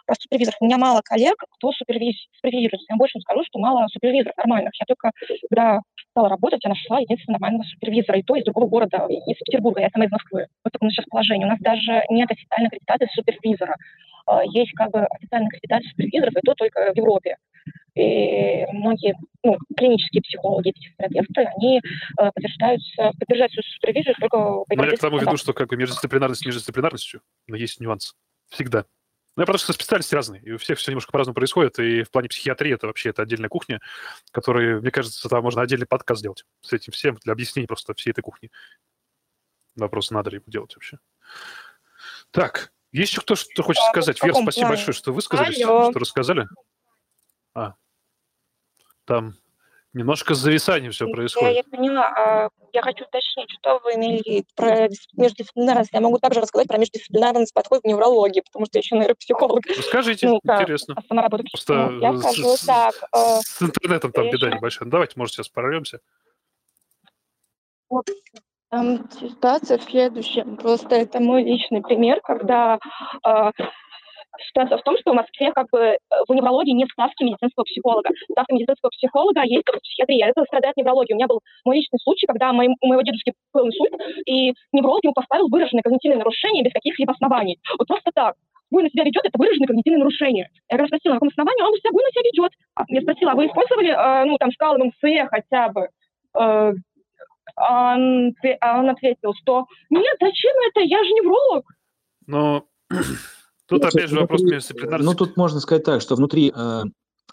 про супервизоров. У меня мало коллег, кто супервиз, супервизируется. Я больше скажу, что мало супервизоров нормальных. Я только, когда стала работать, я нашла единственного нормального супервизора, и то из другого города, из Петербурга, я сама из Москвы. Вот такое у нас сейчас положение. У нас даже нет официальной аккредитации супервизора. А, есть как бы официальная аккредитация супервизоров, и то только в Европе. И многие ну, клинические психологи, психотерапевты, они э, подтверждаются, подтверждают свою супервизию только Но я к тому веду, что как бы междисциплинарность междисциплинарностью, но есть нюанс. Всегда. Ну, я потому что специальности разные, и у всех все немножко по-разному происходит, и в плане психиатрии это вообще это отдельная кухня, которая, мне кажется, там можно отдельный подкаст сделать с этим всем, для объяснения просто всей этой кухни. Вопрос, надо ли делать вообще. Так, есть еще кто что хочет а, сказать? Вера, спасибо плане? большое, что вы сказали, Алло. что рассказали. А, там немножко с зависанием все происходит. Я, я поняла. А, я хочу уточнить, что вы имели про междисциплинарность. Я могу также рассказать про междисциплинарность подход в неврологии, потому что я еще нейропсихолог. Скажите, ну, интересно. А сама работа Просто я с, скажу с, так. С интернетом там беда небольшая. Ну, давайте, может, сейчас прорвемся. Вот там ситуация в следующем. Просто это мой личный пример, когда э, ситуация в том, что в Москве как бы э, в неврологии нет ставки медицинского психолога. Ставка медицинского психолога есть только психиатрия. Это страдает неврология. У меня был мой личный случай, когда моим, у моего дедушки был инсульт, и невролог ему поставил выраженное когнитивное нарушение без каких-либо оснований. Вот просто так буйно себя ведет, это выраженное когнитивное нарушение. Я спросила, на каком основании, он себя буйно себя ведет. Я спросила, а вы использовали, э, ну, там, шкалу МСЕ хотя бы? Э, он, а он ответил, что нет, зачем это, я же невролог. Но тут опять же вопрос междисциплинарности. Ну, тут можно сказать так, что внутри э,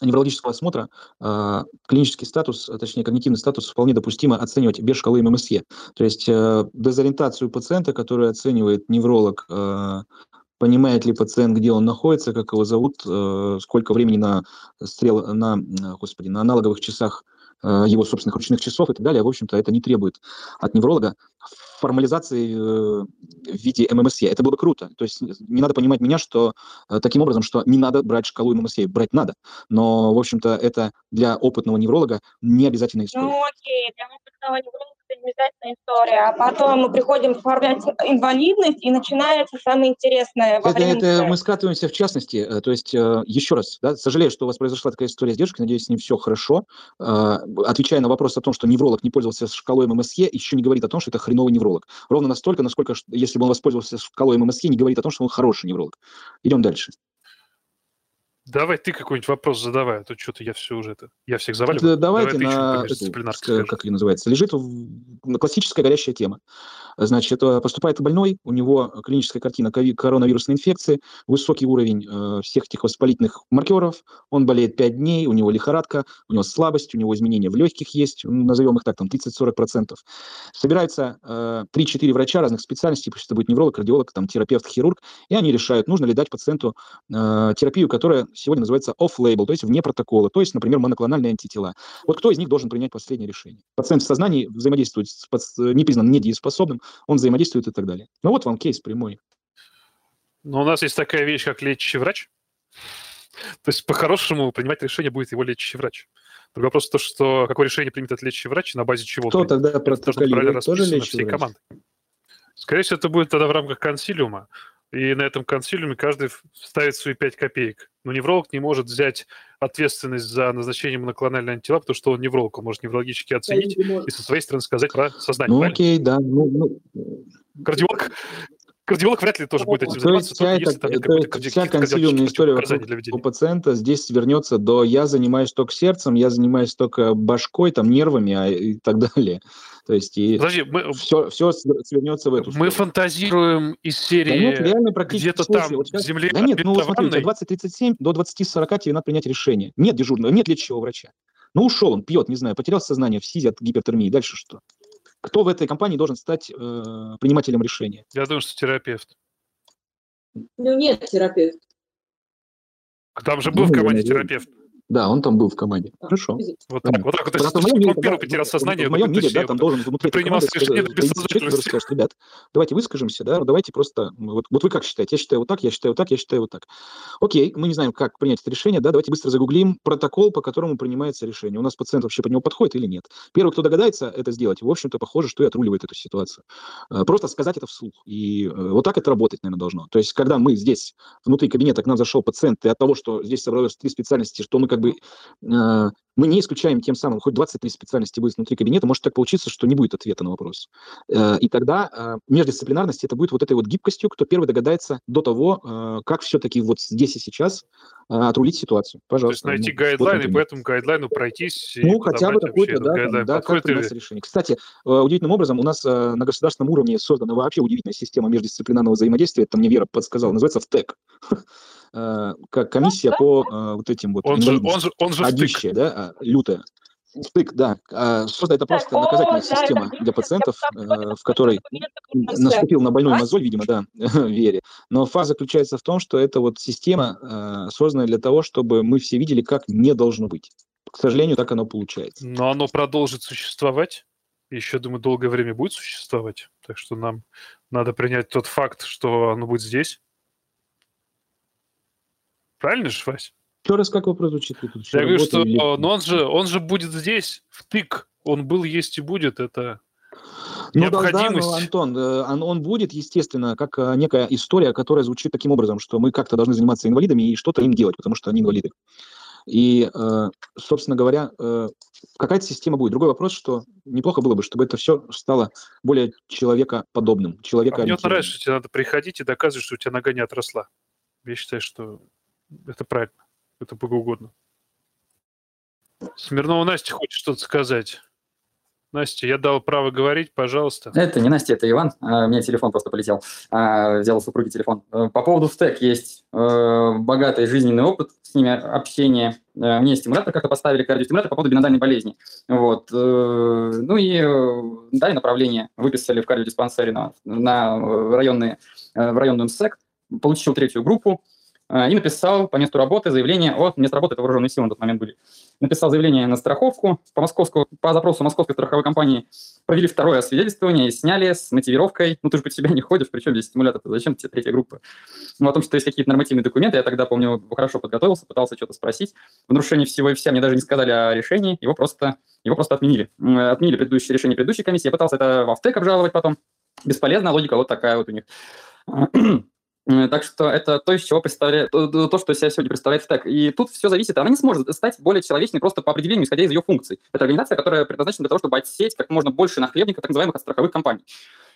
неврологического осмотра э, клинический статус, а точнее когнитивный статус вполне допустимо оценивать без шкалы ММСЕ. То есть э, дезориентацию пациента, который оценивает невролог, э, понимает ли пациент, где он находится, как его зовут, э, сколько времени на стрел, на, господи, на аналоговых часах его собственных ручных часов и так далее, в общем-то, это не требует от невролога формализации э, в виде ММСЕ. Это было бы круто. То есть не надо понимать меня, что э, таким образом, что не надо брать шкалу ММСЕ. Брать надо. Но, в общем-то, это для опытного невролога не обязательная история. Ну, окей, для опытного невролога замечательная история, а потом мы приходим оформлять инвалидность, и начинается самое интересное во это, время... Это мы скатываемся в частности, э, то есть э, еще раз, да, сожалею, что у вас произошла такая история с дедушкой, надеюсь, с ним все хорошо. Э, отвечая на вопрос о том, что невролог не пользовался шкалой ММСЕ, еще не говорит о том, что это хреновый невролог. Ровно настолько, насколько, если бы он воспользовался шкалой ММСЕ, не говорит о том, что он хороший невролог. Идем дальше. Давай ты какой-нибудь вопрос задавай, а то что-то я все уже это... Я всех заваливаю. Давайте Давай на... Это, как ее называется? Лежит в... классическая горящая тема. Значит, поступает больной, у него клиническая картина коронавирусной инфекции, высокий уровень э, всех этих воспалительных маркеров, он болеет 5 дней, у него лихорадка, у него слабость, у него изменения в легких есть, назовем их так, там 30-40%. Собираются э, 3-4 врача разных специальностей, пусть это будет невролог, кардиолог, там, терапевт, хирург, и они решают, нужно ли дать пациенту э, терапию, которая сегодня называется off-label, то есть вне протокола, то есть, например, моноклональные антитела. Вот кто из них должен принять последнее решение? Пациент в сознании взаимодействует с непризнанным недееспособным, он взаимодействует и так далее. Ну вот вам кейс прямой. Но у нас есть такая вещь, как лечащий врач. То есть, по-хорошему, принимать решение будет его лечащий врач. Другой вопрос то, что какое решение примет этот лечащий врач, на базе чего. Кто тогда протоколирует? Тоже лечащий врач? Команды. Скорее всего, это будет тогда в рамках консилиума. И на этом консилиуме каждый ставит свои 5 копеек. Но невролог не может взять ответственность за назначение моноклональной антитела, потому что он невролог, он может неврологически оценить и со своей стороны сказать про сознание. Ну окей, да. Ну, ну... Кардиолог, Кардиолог вряд ли тоже будет этим заниматься, то есть вся, это, вся консилиумная история у пациента здесь вернется до «я занимаюсь только сердцем, я занимаюсь только башкой, там, нервами а, и так далее». То есть и Подожди, мы, все, все свернется в эту Мы сторону. фантазируем из серии да нет, реально где-то там вот в земле Да нет, ну смотри, 20-37 до 20-40 тебе надо принять решение. Нет дежурного, нет лечащего врача. Ну ушел он, пьет, не знаю, потерял сознание в СИЗе от гипертермии. Дальше что? Кто в этой компании должен стать э, принимателем решения? Я думаю, что терапевт. Ну нет, терапевт. Там же был ну, в команде терапевт. Да, он там был в команде. Хорошо. Вот так, вот так. Вот, Просто в моем мире, первый потерял сознание. В моем мире, да, там должен внутри принимал решение скажет, ребят, давайте выскажемся, да, давайте просто, вот, вот вы как считаете? Я считаю вот так, я считаю вот так, я считаю вот так. Окей, мы не знаем, как принять это решение, да, давайте быстро загуглим протокол, по которому принимается решение. У нас пациент вообще по нему подходит или нет. Первый, кто догадается это сделать, в общем-то, похоже, что и отруливает эту ситуацию. Э, просто сказать это вслух. И э, вот так это работать, наверное, должно. То есть, когда мы здесь, внутри кабинета, к нам зашел пациент, и от того, что здесь собралось три специальности, что мы как бы э, мы не исключаем тем самым, хоть 23 специальности будет внутри кабинета, может так получиться, что не будет ответа на вопрос. Э, и тогда э, междисциплинарность это будет вот этой вот гибкостью, кто первый догадается до того, э, как все-таки вот здесь и сейчас отрулить ситуацию. Пожалуйста. То есть найти ну, гайдлайн и по этому гайдлайну пройтись. Ну, хотя бы какой-то, да, там, да как решение. Кстати, удивительным образом у нас на государственном уровне создана вообще удивительная система междисциплинарного взаимодействия, это мне Вера подсказала, называется ВТЭК. Как комиссия по э, вот этим вот он же, он же, он же одище, да, а, лютая. Стык, да. Создана это просто наказательная система для пациентов, э, в которой наступил на больной мозоль, видимо, да, Вере. Но фаза заключается в том, что это вот система, созданная для того, чтобы мы все видели, как не должно быть. К сожалению, так оно получается. Но оно продолжит существовать. Еще, думаю, долгое время будет существовать. Так что нам надо принять тот факт, что оно будет здесь. Правильно же, Вась? Еще раз, как вопрос звучит? Я говорю, что или... но он, же, он же будет здесь, втык. Он был, есть и будет. Это ну, необходимость. Да, да, Антон, э, он, он будет, естественно, как э, некая история, которая звучит таким образом, что мы как-то должны заниматься инвалидами и что-то им делать, потому что они инвалиды. И, э, собственно говоря, какая-то система будет. Другой вопрос, что неплохо было бы, чтобы это все стало более человекоподобным, человека. А мне нравится, что тебе надо приходить и доказывать, что у тебя нога не отросла. Я считаю, что это правильно. Это богоугодно. Смирнова Настя хочет что-то сказать. Настя, я дал право говорить, пожалуйста. Это не Настя, это Иван. А, у меня телефон просто полетел. А, взял у супруги телефон. Э, по поводу стек есть э, богатый жизненный опыт с ними общения. Э, мне стимулятор как-то поставили, кардиостимулятор по поводу бинодальной болезни. Вот. Ну и дали направление, выписали в кардиодиспансере на, на районные, в районную МСЭК. Получил третью группу. А, и написал по месту работы заявление от места работы, это вооруженные силы на тот момент были. Написал заявление на страховку. По, московскому, по запросу московской страховой компании провели второе освидетельствование и сняли с мотивировкой, ну ты же под себя не ходишь, причем здесь стимулятор, зачем тебе третья группа? Ну, о том, что есть какие-то нормативные документы, я тогда, помню, хорошо подготовился, пытался что-то спросить. В нарушении всего и вся, мне даже не сказали о решении, его просто, его просто отменили. Отменили предыдущее решение предыдущей комиссии, я пытался это в Автек обжаловать потом. Бесполезно, логика вот такая вот у них. Так что это то, из чего представляет, то, что себя сегодня представляет стек. И тут все зависит. Она не сможет стать более человечной просто по определению, исходя из ее функций. Это организация, которая предназначена для того, чтобы отсеять как можно больше нахлебников, так называемых страховых компаний.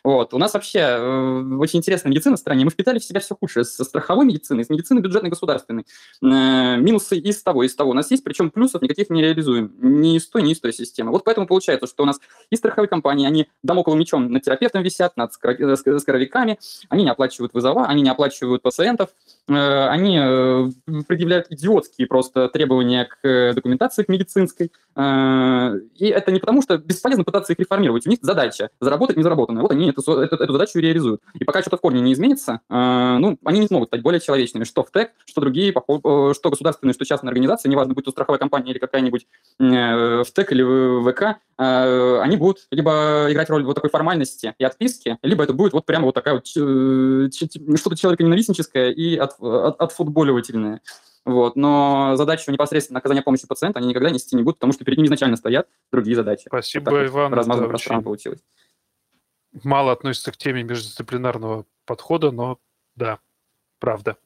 Вот. У нас вообще э, очень интересная медицина в стране. Мы впитали в себя все худшее со страховой медицины, с медицины бюджетной государственной. Э, минусы из того, из того у нас есть, причем плюсов никаких не реализуем. Ни из той, ни из той системы. Вот поэтому получается, что у нас и страховые компании, они домоковым мечом над терапевтом висят, над скоровиками, они не оплачивают вызова, они не оплачивают пациентов, э, они э, предъявляют идиотские просто требования к э, документации к медицинской. Э, и это не потому, что бесполезно пытаться их реформировать. У них задача заработать незаработанное. Вот они эту, эту, эту задачу реализуют. И пока что-то в корне не изменится, э, ну, они не смогут стать более человечными. Что в ТЭК, что другие, э, что государственные, что частные организации, неважно, будь то страховая компания или какая-нибудь э, в ТЭК или в ВК, э, они будут либо играть роль вот такой формальности и отписки, либо это будет вот прямо вот такая вот э, что-то человеконенавистническое и от, от, отфутболивательное. Вот. Но задачу непосредственно оказания помощи пациенту они никогда нести не будут, потому что перед ними изначально стоят другие задачи. Спасибо, вот Иван. Размазано пространство получилось мало относится к теме междисциплинарного подхода, но да, правда.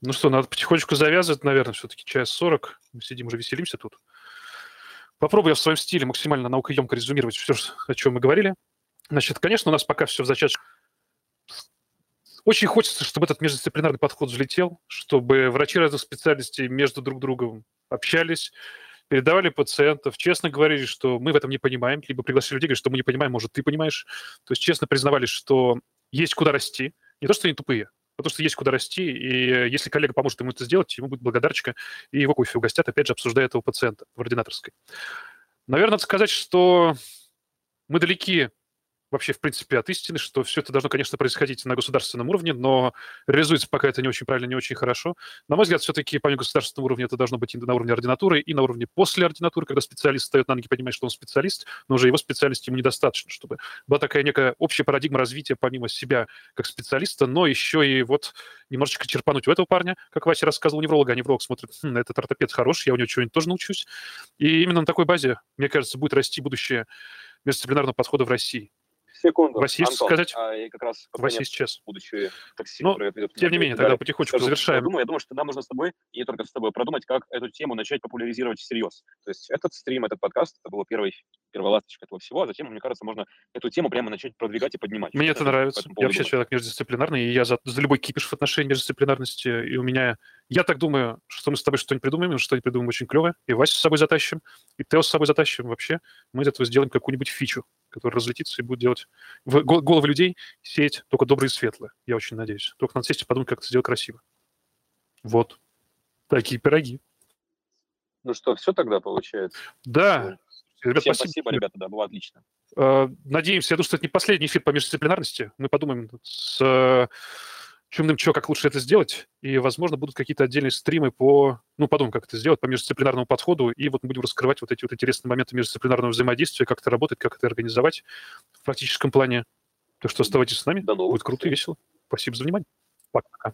Ну что, надо потихонечку завязывать, наверное, все-таки час 40. Мы сидим уже веселимся тут. Попробую я в своем стиле максимально наукоемко резюмировать все, о чем мы говорили. Значит, конечно, у нас пока все в зачатке. Очень хочется, чтобы этот междисциплинарный подход взлетел, чтобы врачи разных специальностей между друг другом общались, передавали пациентов, честно говорили, что мы в этом не понимаем, либо пригласили людей, говорили, что мы не понимаем, может, ты понимаешь. То есть честно признавали, что есть куда расти. Не то, что они тупые, а потому что есть куда расти, и если коллега поможет ему это сделать, ему будет благодарочка, и его кофе угостят, опять же, обсуждая этого пациента в ординаторской. Наверное, надо сказать, что мы далеки вообще, в принципе, от истины, что все это должно, конечно, происходить на государственном уровне, но реализуется пока это не очень правильно, не очень хорошо. На мой взгляд, все-таки помимо государственного уровня это должно быть и на уровне ординатуры, и на уровне после ординатуры, когда специалист встает на ноги, понимает, что он специалист, но уже его специальности ему недостаточно, чтобы была такая некая общая парадигма развития помимо себя как специалиста, но еще и вот немножечко черпануть у этого парня, как Вася рассказывал, невролога, а невролог смотрит, хм, этот ортопед хороший, я у него чего-нибудь тоже научусь. И именно на такой базе, мне кажется, будет расти будущее междисциплинарного подхода в России. Секунду. У вас есть Антон, сказать? А, и как раз у вас есть час. Будущее такси, ну, тем не менее, тогда потихонечку скажу, завершаем. Я думаю, я думаю, что нам нужно с тобой, и не только с тобой, продумать, как эту тему начать популяризировать всерьез. То есть этот стрим, этот подкаст, это было первый, первая ласточка этого всего, а затем, мне кажется, можно эту тему прямо начать продвигать и поднимать. Мне это нравится. Я вообще человек междисциплинарный, и я за, за любой кипиш в отношении междисциплинарности, и у меня... Я так думаю, что мы с тобой что-нибудь придумаем, что-нибудь придумаем очень клевое, и Васю с собой затащим, и Тео с собой затащим вообще. Мы из этого сделаем какую-нибудь фичу, которая разлетится и будет делать в головы людей сеять только добрые и светлые. Я очень надеюсь. Только надо сесть и подумать, как это сделать красиво. Вот. Такие пироги. Ну что, все тогда получается? Да. Ребят, Всем спасибо, спасибо, ребята, да, было отлично. А, надеемся, я думаю, что это не последний эфир по междисциплинарности. Мы подумаем с Чумным, что, как лучше это сделать, и, возможно, будут какие-то отдельные стримы по, ну, подумаем, как это сделать, по междисциплинарному подходу, и вот мы будем раскрывать вот эти вот интересные моменты междисциплинарного взаимодействия, как это работает, как это организовать в практическом плане. Так что оставайтесь с нами, будет круто и весело. Спасибо за внимание. Пока.